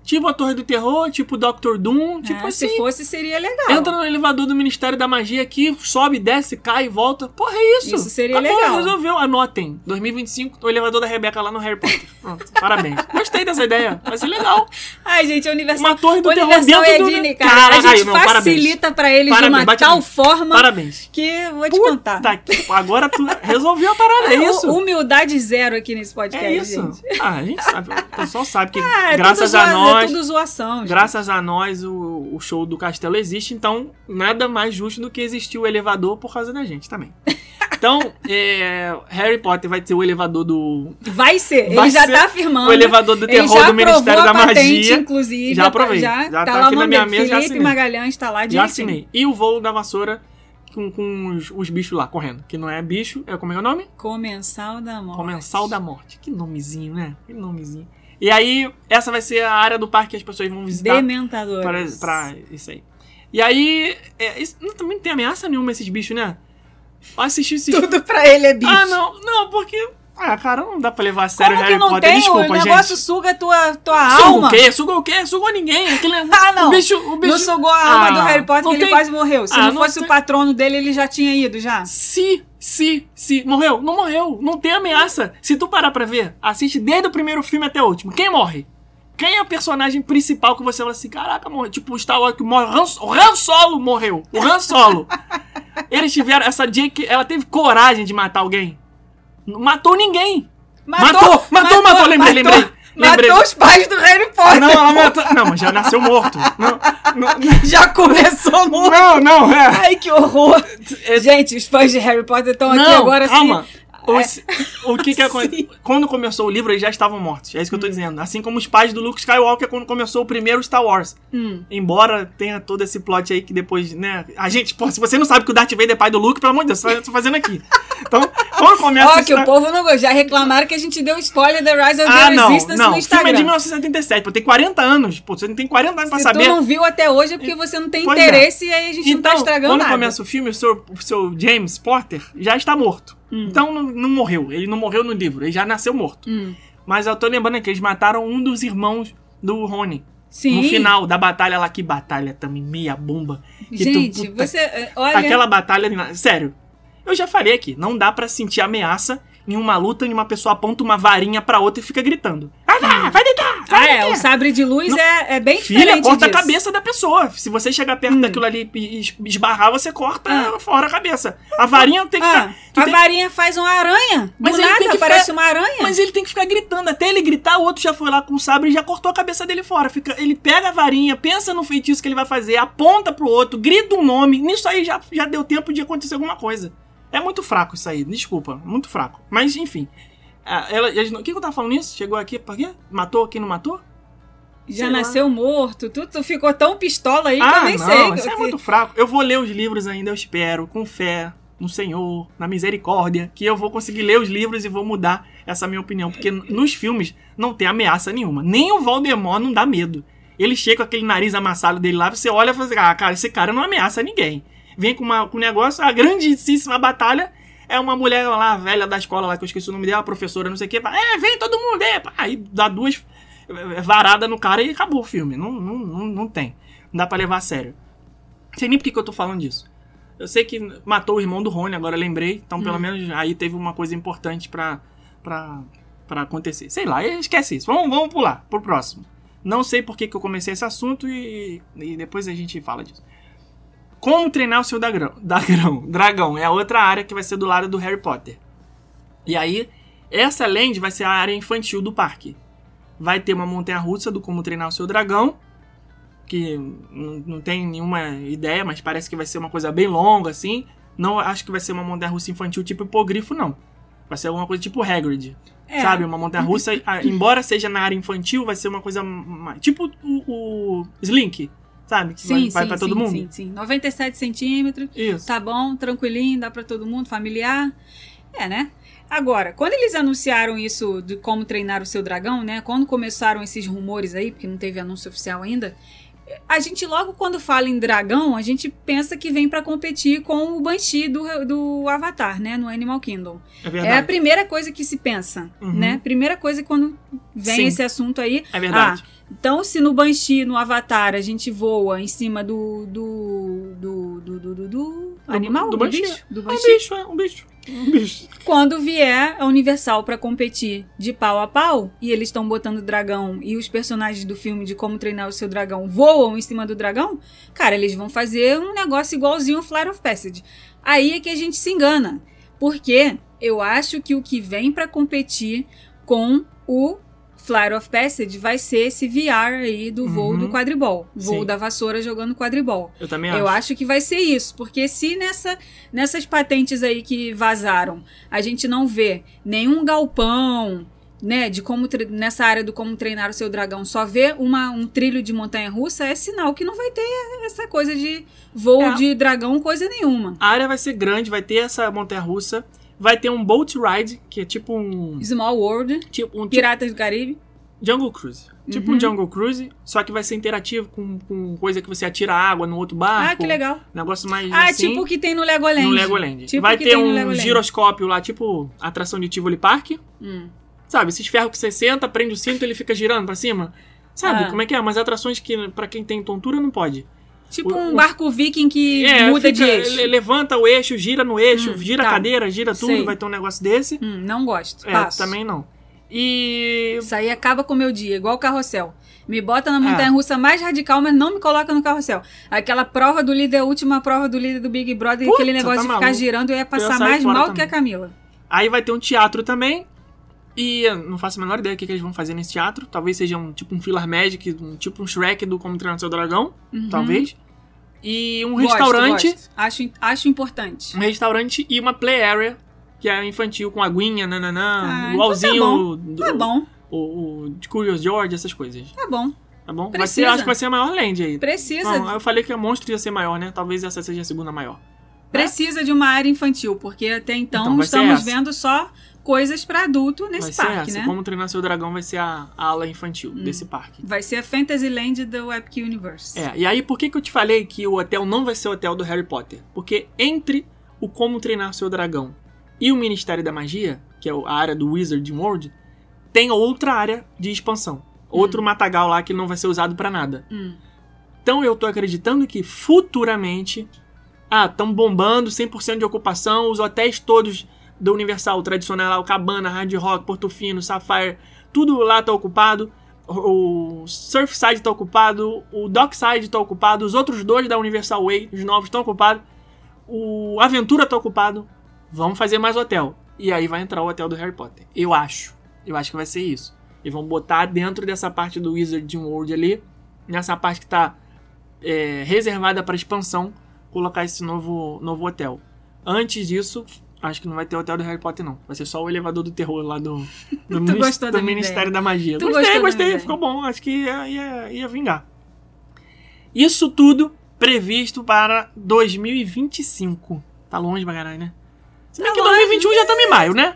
A: Tipo a Torre do Terror, tipo Doctor Doom, tipo
B: É,
A: assim.
B: Se fosse, seria legal.
A: Entra no elevador do Ministério da Magia aqui, sobe, desce, cai e volta. Porra, é isso.
B: Isso seria
A: Acabou,
B: legal.
A: resolveu. Anotem. 2025, o elevador da Rebeca lá no Harry Potter. Pronto, parabéns. Gostei dessa ideia. Vai ser legal.
B: Ai, gente, a Universal.
A: Uma torre do terror dentro
B: é
A: do...
B: Disney, cara. A gente
A: não,
B: facilita pra eles
A: Parabéns,
B: de uma tal forma
A: Parabéns.
B: que vou te contar.
A: Puta que- Agora tu resolveu a parada, é isso.
B: Hu- Humildade zero aqui nesse podcast,
A: É isso.
B: gente.
A: Ah, a gente sabe. O pessoal sabe que
B: Ah, é
A: graças a
B: zoa-
A: nós...
B: É tudo zoação. gente.
A: Graças a nós, o, o show do castelo existe, então nada mais justo do que existir o elevador por causa da gente também. Então, é, Harry Potter vai ter o elevador do.
B: Vai ser.
A: Vai
B: ele já
A: ser
B: tá afirmando.
A: O elevador do terror
B: já
A: do Ministério da
B: patente,
A: Magia.
B: inclusive.
A: Já aprovei.
B: Já,
A: Já
B: tá,
A: tá aqui na minha mesa, já
B: Felipe
A: assinei.
B: Magalhães tá lá
A: Já
B: direitinho.
A: assinei. E o voo da vassoura, com, com os, os bichos lá correndo. Que não é bicho, é como é o nome?
B: Comensal da morte.
A: Comensal da Morte. Que nomezinho, né? Que nomezinho. E aí, essa vai ser a área do parque que as pessoas vão visitar
B: Dementadores.
A: pra isso aí. E aí, é, isso, não, também não tem ameaça nenhuma esses bichos, né? Eu assisti esses...
B: Tudo pra ele é bicho.
A: Ah, não, não, porque... Ah, cara, não dá pra levar a sério
B: Como
A: Harry
B: que não
A: Potter.
B: tem?
A: Desculpa,
B: o
A: gente.
B: negócio suga tua, tua
A: Suga
B: alma.
A: o quê? Suga o quê? Sugou ninguém. Aquele,
B: Ah, não.
A: O bicho, o bicho...
B: Não sugou a alma
A: Ah,
B: do Harry Potter, que ele
A: tem-
B: quase morreu. Se
A: Ah,
B: não
A: não
B: fosse
A: tem-
B: o patrono dele, ele já tinha ido, já.
A: Se, se, se. Morreu? Não morreu. Não tem ameaça. Se tu parar pra ver, assiste desde o primeiro filme até o último. Quem morre? Quem é o personagem principal que você fala assim, caraca, morreu? Tipo o Star Wars que morre. Han- O Han Solo morreu. O Han Solo. Eles tiveram. Essa Jake, ela teve coragem de matar alguém. Não matou ninguém. Matou, matou, matou, lembrei, lembrei, lembrei.
B: Matou os pais do Harry Potter.
A: Não, ela matou. Não, mas já nasceu morto. Não, não,
B: Já começou muito.
A: não, não, é.
B: Ai, que horror.
A: É-
B: Gente, os fãs de Harry Potter estão aqui agora
A: calma.
B: assim.
A: Os- o que que aconteceu? Quando começou o livro, eles já estavam mortos. É isso que eu tô dizendo. Assim como os pais do Luke Skywalker quando começou o primeiro Star Wars.
B: Hum.
A: Embora tenha todo esse plot aí que depois, né? A gente, pô, se você não sabe que o Darth Vader é pai do Luke, pelo amor de Deus, eu tô fazendo aqui. Então, quando começa
B: Ó, que o povo não gostou. Já reclamaram que a gente deu spoiler da Rise of
A: Ah,
B: the
A: não,
B: Resistance
A: não.
B: no
A: O filme é
B: Instagram.
A: de 1977, pô, tem 40 anos. Pô, você não tem 40 anos pra
B: Se
A: saber.
B: tu não viu até hoje é porque você não tem
A: Pois é.
B: interesse e aí a gente não tá
A: Então,
B: estragando
A: quando
B: nada.
A: começa o filme, o seu, o seu James Potter já está morto.
B: Hum.
A: Então não, não morreu. Ele não morreu no livro, ele já nasceu morto.
B: Hum.
A: Mas eu tô lembrando que eles mataram um dos irmãos do Rony.
B: Sim.
A: No final da batalha lá, que batalha também, meia bomba. Que tu-
B: Gente,
A: puta,
B: você. eh, Olha.
A: Aquela batalha. Sério, eu já falei aqui, não dá pra sentir ameaça em uma luta em uma pessoa aponta uma varinha pra outra e fica gritando. Vai lá, vai deitar!
B: Ah,
A: Vai
B: é.
A: deitar."
B: O sabre de luz
A: Não.
B: é, é bem
A: Filha,
B: diferente
A: corta
B: disso.
A: a cabeça da pessoa. Se você chegar perto
B: Hum.
A: daquilo ali e es- esbarrar, você corta
B: Ah.
A: fora a cabeça. A varinha tem que
B: Ah,
A: ficar.
B: a
A: tem-
B: varinha faz uma aranha.
A: Mas
B: Do
A: ele
B: nada,
A: tem que
B: parece
A: ficar-
B: uma aranha.
A: Mas ele tem que ficar gritando. Até ele gritar, o outro já foi lá com o sabre e já cortou a cabeça dele fora. Fica, ele pega a varinha, pensa no feitiço que ele vai fazer, aponta pro outro, grita um nome. Nisso aí já, já deu tempo de acontecer alguma coisa. É muito fraco isso aí, desculpa, muito fraco. Mas enfim. Ah, Ela, não- o que, que eu tava falando nisso? Chegou aqui, por quê? Matou quem não matou?
B: Já
A: sei lá.
B: nasceu morto. Tu, tu ficou tão pistola aí que eu
A: ah,
B: nem
A: não,
B: sei.
A: isso é
B: que-
A: muito fraco. Eu vou ler os livros ainda, eu espero, com fé no Senhor, na misericórdia, que eu vou conseguir ler os livros e vou mudar essa minha opinião. Porque nos filmes não tem ameaça nenhuma. Nem o Voldemort não dá medo. Ele chega com aquele nariz amassado dele lá, você olha e fala assim, ah, cara, esse cara não ameaça ninguém. Vem com, uma, com um negócio, a grandíssima batalha é uma mulher lá, velha da escola lá, que eu esqueci o nome dela, professora, não sei o que, fala, é, vem todo mundo, é, aí dá duas é, varada no cara e acabou o filme. Não, não, não, não tem. Não dá pra levar a sério. Não sei nem por que que eu tô falando disso. Eu sei que matou o irmão do Rony, agora lembrei. Então, pelo
B: Hum.
A: menos, aí teve uma coisa importante pra, pra, pra acontecer. Sei lá, esquece isso. Vamos, vamos pular pro próximo. Não sei por que, que eu comecei esse assunto e, e depois a gente fala disso. Como treinar o seu dragão, dragão? Dragão é a outra área que vai ser do lado do Harry Potter. E aí, essa land vai ser a área infantil do parque. Vai ter uma montanha russa do como treinar o seu dragão. Que não, tem nenhuma ideia, mas parece que vai ser uma coisa bem longa, assim. Não acho que vai ser uma montanha russa infantil tipo hipogrifo, não. Vai ser alguma coisa tipo Hagrid.
B: É.
A: Sabe? Uma montanha russa, embora seja na área infantil, vai ser uma coisa. Tipo o, o Slink, sabe? Que
B: Sim,
A: vai,
B: sim,
A: vai pra todo
B: sim,
A: mundo.
B: sim, sim. 97 centímetros.
A: Isso.
B: Tá bom, tranquilinho, dá pra todo mundo, familiar. É, né? Agora, quando eles anunciaram isso de como treinar o seu dragão, né? Quando começaram esses rumores aí, porque não teve anúncio oficial ainda, a gente logo quando fala em dragão, a gente pensa que vem pra competir com o Banshee do, do Avatar, né? No Animal Kingdom.
A: É
B: É a
A: verdade.
B: primeira coisa que se pensa,
A: Uhum.
B: né? Primeira coisa quando vem
A: Sim.
B: esse assunto aí.
A: É, verdade.
B: Então, se no Banshee, no Avatar, a gente voa em cima do. do. do. do. do, do- do animal?
A: do
B: Do,
A: Banshee.
B: bicho? Do
A: É um
B: Banshee.
A: bicho, é um bicho. Um bicho.
B: Quando vier a Universal pra competir de pau a pau, e eles estão botando dragão e os personagens do filme de como treinar o seu dragão voam em cima do dragão, cara, eles vão fazer um negócio igualzinho o Flight of Passage. Aí é que a gente se engana. Porque eu acho que o que vem pra competir com o Flight of Passage vai ser esse VR aí do voo
A: Uhum.
B: do quadribol. Voo
A: Sim.
B: da vassoura jogando quadribol.
A: Eu também
B: Eu
A: acho.
B: acho que vai ser isso, porque se nessa, nessas patentes aí que vazaram a gente não vê nenhum galpão, né, de como nessa área do como treinar o seu dragão, só vê uma, um trilho de montanha russa, é sinal que não vai ter essa coisa de voo
A: É.
B: de dragão, coisa nenhuma.
A: A área vai ser grande, vai ter essa montanha russa, vai ter um boat ride, que é tipo um.
B: Small World,
A: Tipo um
B: Piratas do Caribe.
A: Jungle Cruise. Tipo
B: Uhum.
A: um Jungle Cruise, só que vai ser interativo com, com coisa que você atira água no outro barco.
B: Ah, que legal.
A: Negócio mais
B: Ah,
A: assim.
B: tipo o que tem no Legoland.
A: no Legoland.
B: Tipo
A: vai ter um giroscópio lá, tipo atração de Tivoli Park.
B: Hum.
A: Sabe, esses ferros que você senta, prende o cinto e ele fica girando pra cima. Sabe
B: Ah.
A: como é que é? Mas atrações que pra quem tem tontura não pode.
B: Tipo
A: O-
B: um barco viking que
A: É,
B: muda de
A: fica-
B: eixo.
A: le- levanta o eixo, gira no eixo,
B: Hum,
A: gira
B: tá.
A: a cadeira, gira tudo,
B: Sei.
A: vai ter um negócio desse.
B: Hum, não gosto.
A: É,
B: Passo.
A: também não. E
B: Isso aí acaba com o meu dia, igual o carrossel. Me bota na
A: Ah.
B: montanha russa mais radical, mas não me coloca no carrossel. Aquela prova do líder, a última prova do líder do Big Brother,
A: Puta,
B: aquele negócio
A: tá
B: de ficar girando, eu ia passar
A: sair
B: mais mal
A: também.
B: que a Camila.
A: aí vai ter um teatro também. E não faço a menor ideia do que, que eles vão fazer nesse teatro. Talvez seja um tipo um Filler Magic, um, tipo um Shrek do Como Treinar Seu Dragão.
B: Uhum.
A: Talvez. E um
B: Gosto,
A: restaurante.
B: gosto. Acho, acho importante.
A: Um restaurante e uma play area, que é infantil, com aguinha, nananã,
B: Ah,
A: igualzinho
B: então
A: do,
B: Tá bom,
A: o, o de Curious George, essas coisas.
B: tá bom.
A: Tá bom? Vai
B: Precisa.
A: ser, acho que vai ser a maior land aí.
B: Precisa,
A: Não, eu falei que a monstro ia ser maior, né? Talvez essa seja a segunda maior.
B: precisa de uma área infantil, porque até então,
A: Então, vai
B: estamos vendo só coisas pra adulto nesse
A: vai ser
B: parque,
A: essa.
B: né?
A: Como treinar seu dragão vai ser a, a ala infantil
B: Hum.
A: desse parque.
B: Vai ser a Fantasyland do Epic Universe.
A: É, e aí por que, que eu te falei que o hotel não vai ser o hotel do Harry Potter? Porque entre o Como Treinar Seu Dragão e o Ministério da Magia, que é a área do Wizarding World, tem outra área de expansão. Outro matagal lá que não vai ser usado pra nada.
B: Hum.
A: Então eu tô acreditando que futuramente. Ah, estão bombando 100% de ocupação, os hotéis todos da Universal, tradicional o Cabana, Hard Rock, Portofino, Sapphire, tudo lá tá ocupado. O o Surfside tá ocupado, o Dockside tá ocupado, os outros dois da Universal Way, os novos, estão ocupados. O Aventura tá ocupado. Vamos fazer mais hotel. E aí vai entrar o hotel do Harry Potter. Eu acho. Eu acho que vai ser isso. E vão botar dentro dessa parte do Wizarding World ali, nessa parte que tá é, reservada para expansão, colocar esse novo, novo hotel. Antes disso, acho que não vai ter hotel do Harry Potter, não. Vai ser só o elevador do terror lá do, do,
B: da
A: do
B: minha
A: Ministério
B: ideia?
A: da Magia.
B: Tu
A: gostei,
B: da
A: gostei, ficou bom. Acho que ia, ia, ia vingar. Isso tudo previsto para 2025. Tá longe pra caralho, né? Se bem
B: Tá
A: que
B: longe,
A: 2021 já estamos em maio, né?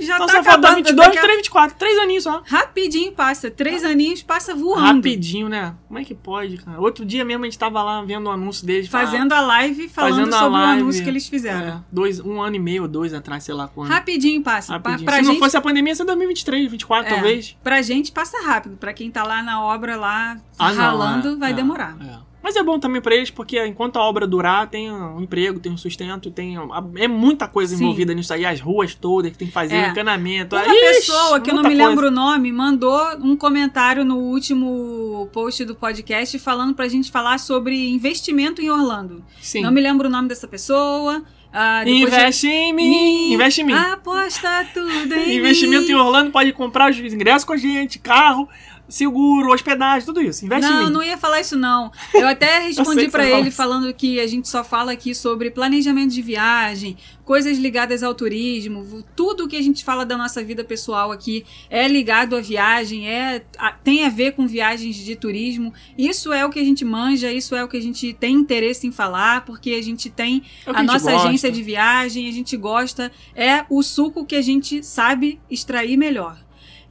B: Já
A: Então
B: tá
A: só falta
B: acabando
A: 22,
B: daqui a-
A: 23, 24. Três aninhos só.
B: Rapidinho passa. Três aninhos passa voando.
A: Rapidinho, né? Como é que pode, cara? Outro dia mesmo a gente tava lá vendo o anúncio deles.
B: Fazendo a live falando
A: Fazendo
B: sobre
A: live.
B: o anúncio que eles fizeram.
A: É, dois, um ano e meio, dois atrás, sei lá quando.
B: Rapidinho passa. Pa-
A: Rapidinho.
B: Pra,
A: Se não
B: gente,
A: fosse a pandemia, ia ser 2023, 2024,
B: É.
A: talvez.
B: pra gente passa rápido. Pra quem tá lá na obra, lá
A: Ah, não,
B: ralando,
A: é,
B: vai
A: é,
B: demorar.
A: é. Mas é bom também pra eles, porque enquanto a obra durar, tem um emprego, tem um sustento, tem. É muita coisa
B: Sim.
A: envolvida nisso aí. As ruas todas que tem que fazer,
B: É.
A: encanamento.
B: Uma
A: Ixi,
B: pessoa que eu não me
A: coisa.
B: lembro o nome mandou um comentário no último post do podcast falando pra gente falar sobre investimento em Orlando.
A: Sim.
B: Não me lembro o nome dessa pessoa. Ah,
A: Investe em mim! Investe em mim!
B: Aposta tudo em
A: Investimento
B: mim.
A: em Orlando pode comprar os ingressos com a gente, carro, seguro, hospedagem, tudo isso. Investe em
B: Não,
A: mim.
B: não ia falar isso não. Eu até respondi
A: você
B: ele falando que a gente só fala aqui sobre planejamento de viagem, coisas ligadas ao turismo, tudo que a gente fala da nossa vida pessoal aqui é ligado à viagem, é a- tem a ver com viagens de turismo. Isso é o que a gente manja, isso é o que a gente tem interesse em falar, porque a gente tem
A: É que
B: a
A: gente
B: nossa
A: gosta.
B: agência de viagem, a gente gosta, é o suco que a gente sabe extrair melhor.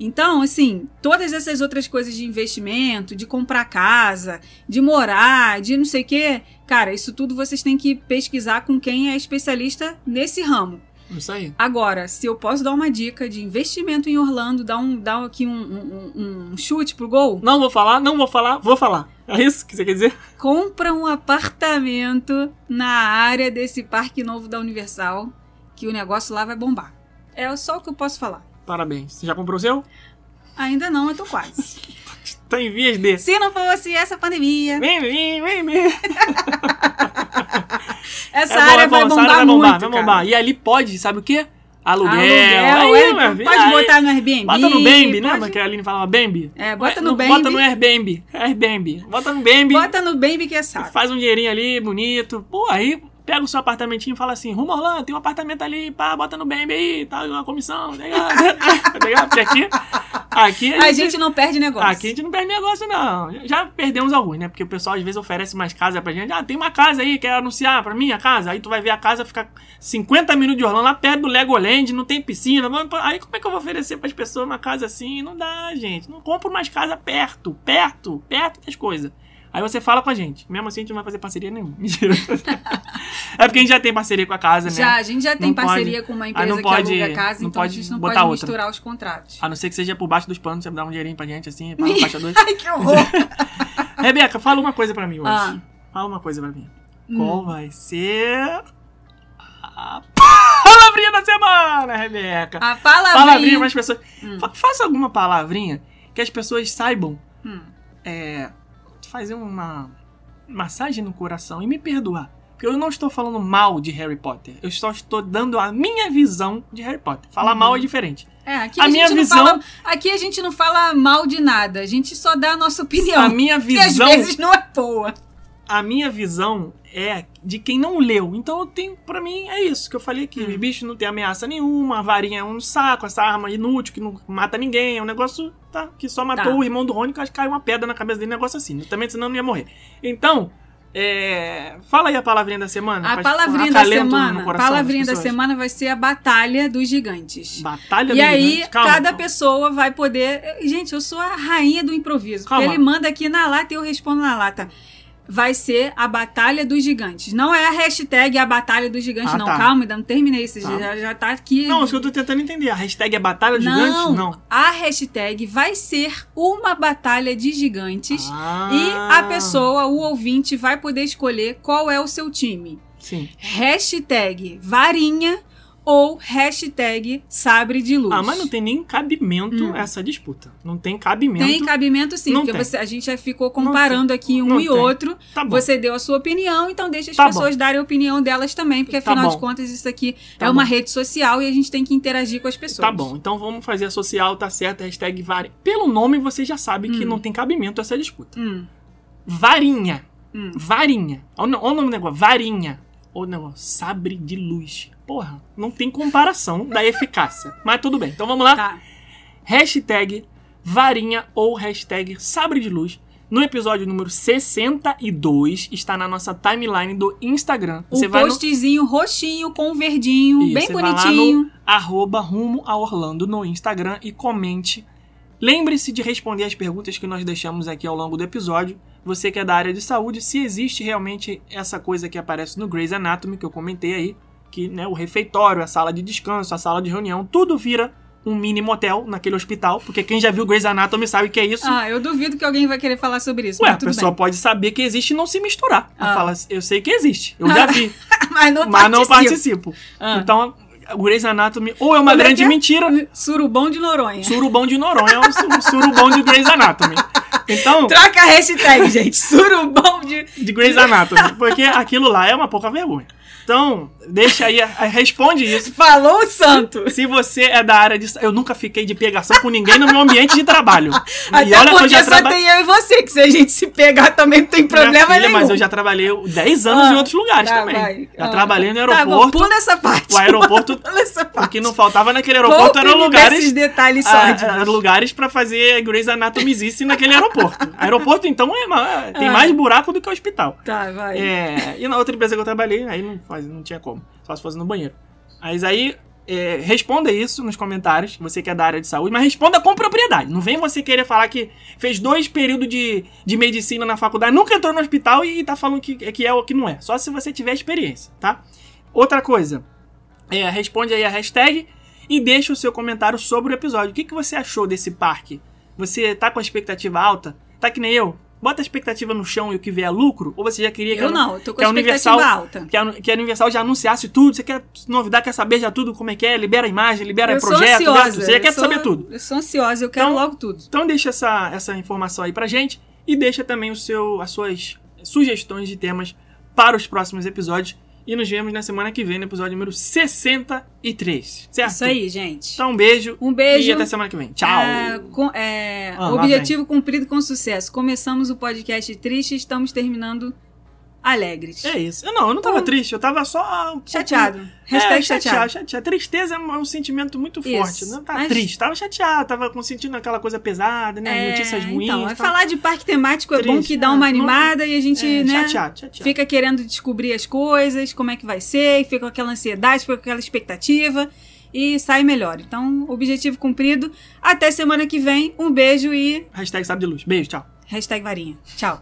B: Então, assim, todas essas outras coisas de investimento, de comprar casa, de morar, de não sei o quê, cara, isso tudo vocês têm que pesquisar com quem é especialista nesse ramo.
A: Isso aí.
B: Agora, se eu posso dar uma dica de investimento em Orlando, dar, um, dar aqui um, um- um- um chute pro gol,
A: Não vou falar, não vou falar, vou falar. É isso que você quer dizer?
B: compra um apartamento na área desse parque novo da Universal, que o negócio lá vai bombar. É só o que eu posso falar.
A: Parabéns. Você já comprou o seu?
B: Ainda não, eu tô quase.
A: Tá em vias de.
B: Se não fosse essa pandemia,
A: Vem, vem, vem, vem.
B: essa
A: É bom,
B: área
A: é bom,
B: vai bombar
A: área vai
B: muito.
A: bombar, vai
B: cara.
A: bombar. E ali pode, sabe o quê? Aluguel.
B: Aluguel,
A: Aí,
B: é, pode
A: aí.
B: botar no Airbnb.
A: Bota no Bambi, né?
B: pode-
A: Que a Aline falava Bambi.
B: É, bota
A: É,
B: no
A: não,
B: Bambi.
A: Bota no Airbnb. Airbnb. Bota no Bambi.
B: Bota no Bambi que é saco.
A: Faz um dinheirinho ali, bonito. Pô, aí pega o seu apartamentinho e fala assim, rumo Orlando, tem um apartamento ali, pá, bota no BNB aí, tá, uma comissão, tá ligado? Tá? Porque aqui, aqui
B: A gente não perde negócio.
A: Aqui a gente não perde negócio, não. Já perdemos alguns, né? Porque o pessoal às vezes oferece mais casa pra gente. Ah, tem uma casa aí, quer anunciar pra mim a casa? Aí tu vai ver a casa, fica 50 minutos de Orlando, lá perto do Legoland, não tem piscina. Aí como é que eu vou oferecer pras pessoas uma casa assim? Não dá, gente. Não compro mais casa perto, perto, perto das coisas. Aí você fala com a gente. Mesmo assim, a gente não vai fazer parceria nenhuma. Mentira. é porque a gente já tem parceria com a casa, né?
B: Já, a gente já tem
A: Não
B: parceria
A: pode-
B: com uma
A: Ah,
B: empresa que
A: pode-
B: aluga a casa,
A: não
B: então a gente não
A: botar
B: pode
A: outra.
B: misturar os contratos.
A: A não ser que seja por baixo dos panos, você dá um dinheirinho pra gente, assim, pra faixa dois.
B: Ai, que horror!
A: Rebeca, fala uma coisa pra mim hoje.
B: Ah.
A: Fala uma coisa pra mim.
B: Hum.
A: Qual vai ser a palavrinha da semana, Rebeca?
B: A palavrinha...
A: Palavrinha para as pessoas.
B: Hum.
A: Fa- Faça alguma palavrinha que as pessoas saibam
B: Hum.
A: é, fazer uma massagem no coração e me perdoar. Porque eu não estou falando mal de Harry Potter. Eu só estou dando a minha visão de Harry Potter. Falar
B: Uhum.
A: mal é diferente.
B: É, aqui
A: A
B: a,
A: minha
B: gente
A: visão-
B: não fala, aqui a gente não fala mal de nada, a gente só dá a nossa opinião.
A: A minha
B: que às
A: visão,
B: vezes não é boa.
A: A minha visão é de quem não leu. Então eu tenho, pra mim, é isso que eu falei aqui.
B: Hum.
A: Os bichos não tem ameaça nenhuma, a varinha é um saco, essa arma inútil que não mata ninguém. É um negócio tá, que só matou
B: Tá.
A: o irmão do Rony, que acho que caiu uma pedra na cabeça dele, um negócio assim. Também, senão não ia morrer. Então, é, fala aí a palavrinha da semana.
B: A palavrinha da semana,
A: coração
B: palavrinha da semana vai ser a batalha dos gigantes.
A: Batalha
B: E
A: dos
B: aí,
A: gigantes. Calma,
B: cada
A: calma.
B: pessoa vai poder. Gente, eu sou a rainha do improviso.
A: Calma.
B: Ele manda aqui na lata e eu respondo na lata. Vai ser a Batalha dos Gigantes. Não é a hashtag a Batalha dos Gigantes,
A: Ah,
B: não.
A: tá.
B: Calma, ainda não terminei. Você
A: Tá.
B: já, já tá aqui.
A: Não, isso que eu tô tentando entender. A hashtag é Batalha dos
B: não,
A: Gigantes? Não.
B: a hashtag vai ser uma batalha de gigantes.
A: Ah,
B: E a pessoa, o ouvinte, vai poder escolher qual é o seu time.
A: Sim.
B: Hashtag varinha ou hashtag sabre de luz.
A: Ah, mas não tem nem cabimento
B: Hum.
A: essa disputa. Não tem cabimento.
B: Tem cabimento sim,
A: Não
B: porque você- a gente já ficou comparando aqui um
A: Não
B: e
A: tem.
B: outro.
A: Tá bom.
B: Você deu a sua opinião, então deixa as
A: Tá
B: pessoas darem a opinião delas também, porque
A: Tá
B: afinal
A: bom.
B: de contas isso aqui
A: Tá
B: é uma
A: bom.
B: rede social e a gente tem que interagir com as pessoas.
A: Tá bom, então vamos fazer a social, tá certo, hashtag varinha. Pelo nome você já sabe que
B: Hum.
A: não tem cabimento essa disputa.
B: Hum,
A: Varinha.
B: hum.
A: Varinha. Olha o nome do negócio, varinha. Ou o negócio, sabre de luz. Porra, não tem comparação da eficácia. Mas tudo bem, então vamos lá.
B: Tá.
A: Hashtag varinha ou hashtag sabre de luz. No episódio número 62, está na nossa timeline do Instagram.
B: O postzinho roxinho com verdinho,
A: Isso,
B: bem
A: você vai lá
B: bonitinho.
A: arroba rumo a Orlando no Instagram e comente. Lembre-se de responder as perguntas que nós deixamos aqui ao longo do episódio. Você que é da área de saúde, se existe realmente essa coisa que aparece no Grey's Anatomy, que eu comentei aí, que né, o refeitório, a sala de descanso, a sala de reunião, tudo vira um mini motel naquele hospital, porque quem já viu Grey's Anatomy sabe que é isso.
B: Ah, eu duvido que alguém vai querer falar sobre isso.
A: Ué, a pessoa
B: bem.
A: pode saber que existe e não se misturar. Ela
B: Ah.
A: fala, eu sei que existe, eu já vi,
B: mas não
A: mas não
B: participo.
A: participo.
B: Ah.
A: Então, o Grey's Anatomy ou é uma
B: Como é
A: grande
B: é?
A: mentira,
B: Surubom de Noronha.
A: surubão de Noronha é um su- surubão de Grey's Anatomy. Então,
B: Troca a hashtag, gente. Surubom de.
A: de Grey's Anatomy, porque aquilo lá é uma pouca vergonha. Então, deixa aí, responde isso.
B: Falou o santo.
A: Se você é da área de. Eu nunca fiquei de pegação com ninguém no meu ambiente de trabalho.
B: Até
A: e olha que eu
B: porque
A: já
B: só tem eu e você, que se a gente se pegar também não tem problema
A: filha,
B: nenhum.
A: Mas eu já trabalhei 10 anos
B: Ah,
A: em outros lugares
B: tá,
A: também.
B: vai.
A: Já
B: Ah.
A: trabalhei no
B: Tá bom,
A: aeroporto.
B: pula essa parte.
A: o aeroporto.
B: Pula essa
A: O
B: parte.
A: que não faltava naquele aeroporto eram lugares.
B: desses detalhes sórdidos.
A: ah, lugares pra fazer Grey's Anatomyzice naquele aeroporto. aeroporto, então, é tem
B: Ah.
A: mais buraco do que hospital.
B: Tá, vai.
A: É, e na outra empresa que eu trabalhei, aí não, faz, não tinha como. Só se fosse no banheiro. Mas aí, é, responda isso nos comentários, você que é da área de saúde, mas responda com propriedade. Não vem você querer falar que fez dois períodos de, de medicina na faculdade, nunca entrou no hospital e tá falando que, que é ou que não é. Só se você tiver experiência, tá? Outra coisa, é, responde aí a hashtag e deixa o seu comentário sobre o episódio. O que, que você achou desse parque? Você tá com a expectativa alta? Tá que nem eu? Bota a expectativa no chão e o que vier é lucro? Ou você já queria que
B: Eu
A: a-
B: não, eu tô com
A: que a Universal-
B: alta.
A: que a, que a Universal já anunciasse tudo, você quer novidade, quer saber já tudo como é que é, libera a imagem, libera
B: Eu
A: projeto, libera
B: ansiosa.
A: tudo. você já quer
B: sou-
A: saber tudo.
B: Eu sou ansiosa, eu quero
A: Então-
B: logo tudo.
A: Então deixa essa, essa informação aí pra gente e deixa também o seu, as suas sugestões de temas para os próximos episódios. E nos vemos na semana que vem, no episódio número 63. Certo?
B: Isso aí, gente.
A: Então um beijo.
B: Um beijo.
A: E até semana que vem. Tchau.
B: É, com- é,
A: Ah,
B: objetivo cumprido com sucesso. Começamos o podcast triste, estamos terminando alegres.
A: É isso. Eu não, eu não tava
B: Hum.
A: triste, eu tava só. um pouco-
B: Chateado.
A: É,
B: Hashtag
A: chateado,
B: chateado.
A: chateado. Tristeza é um, é um sentimento muito
B: Isso.
A: forte. Não tava
B: Mas-
A: triste, tava chateado, tava sentindo aquela coisa pesada, né?
B: É,
A: Notícias ruins.
B: Então, é
A: tava
B: falar de parque temático é bom
A: Triste,
B: que dá
A: é,
B: uma animada e a gente,
A: é,
B: né?
A: Chateado, chateado.
B: Fica querendo descobrir as coisas, como é que vai ser, e fica com aquela ansiedade, fica com aquela expectativa e sai melhor. Então, objetivo cumprido. Até semana que vem. Um beijo e
A: Hashtag sabe de luz. Beijo, tchau.
B: hashtag varinha. Tchau.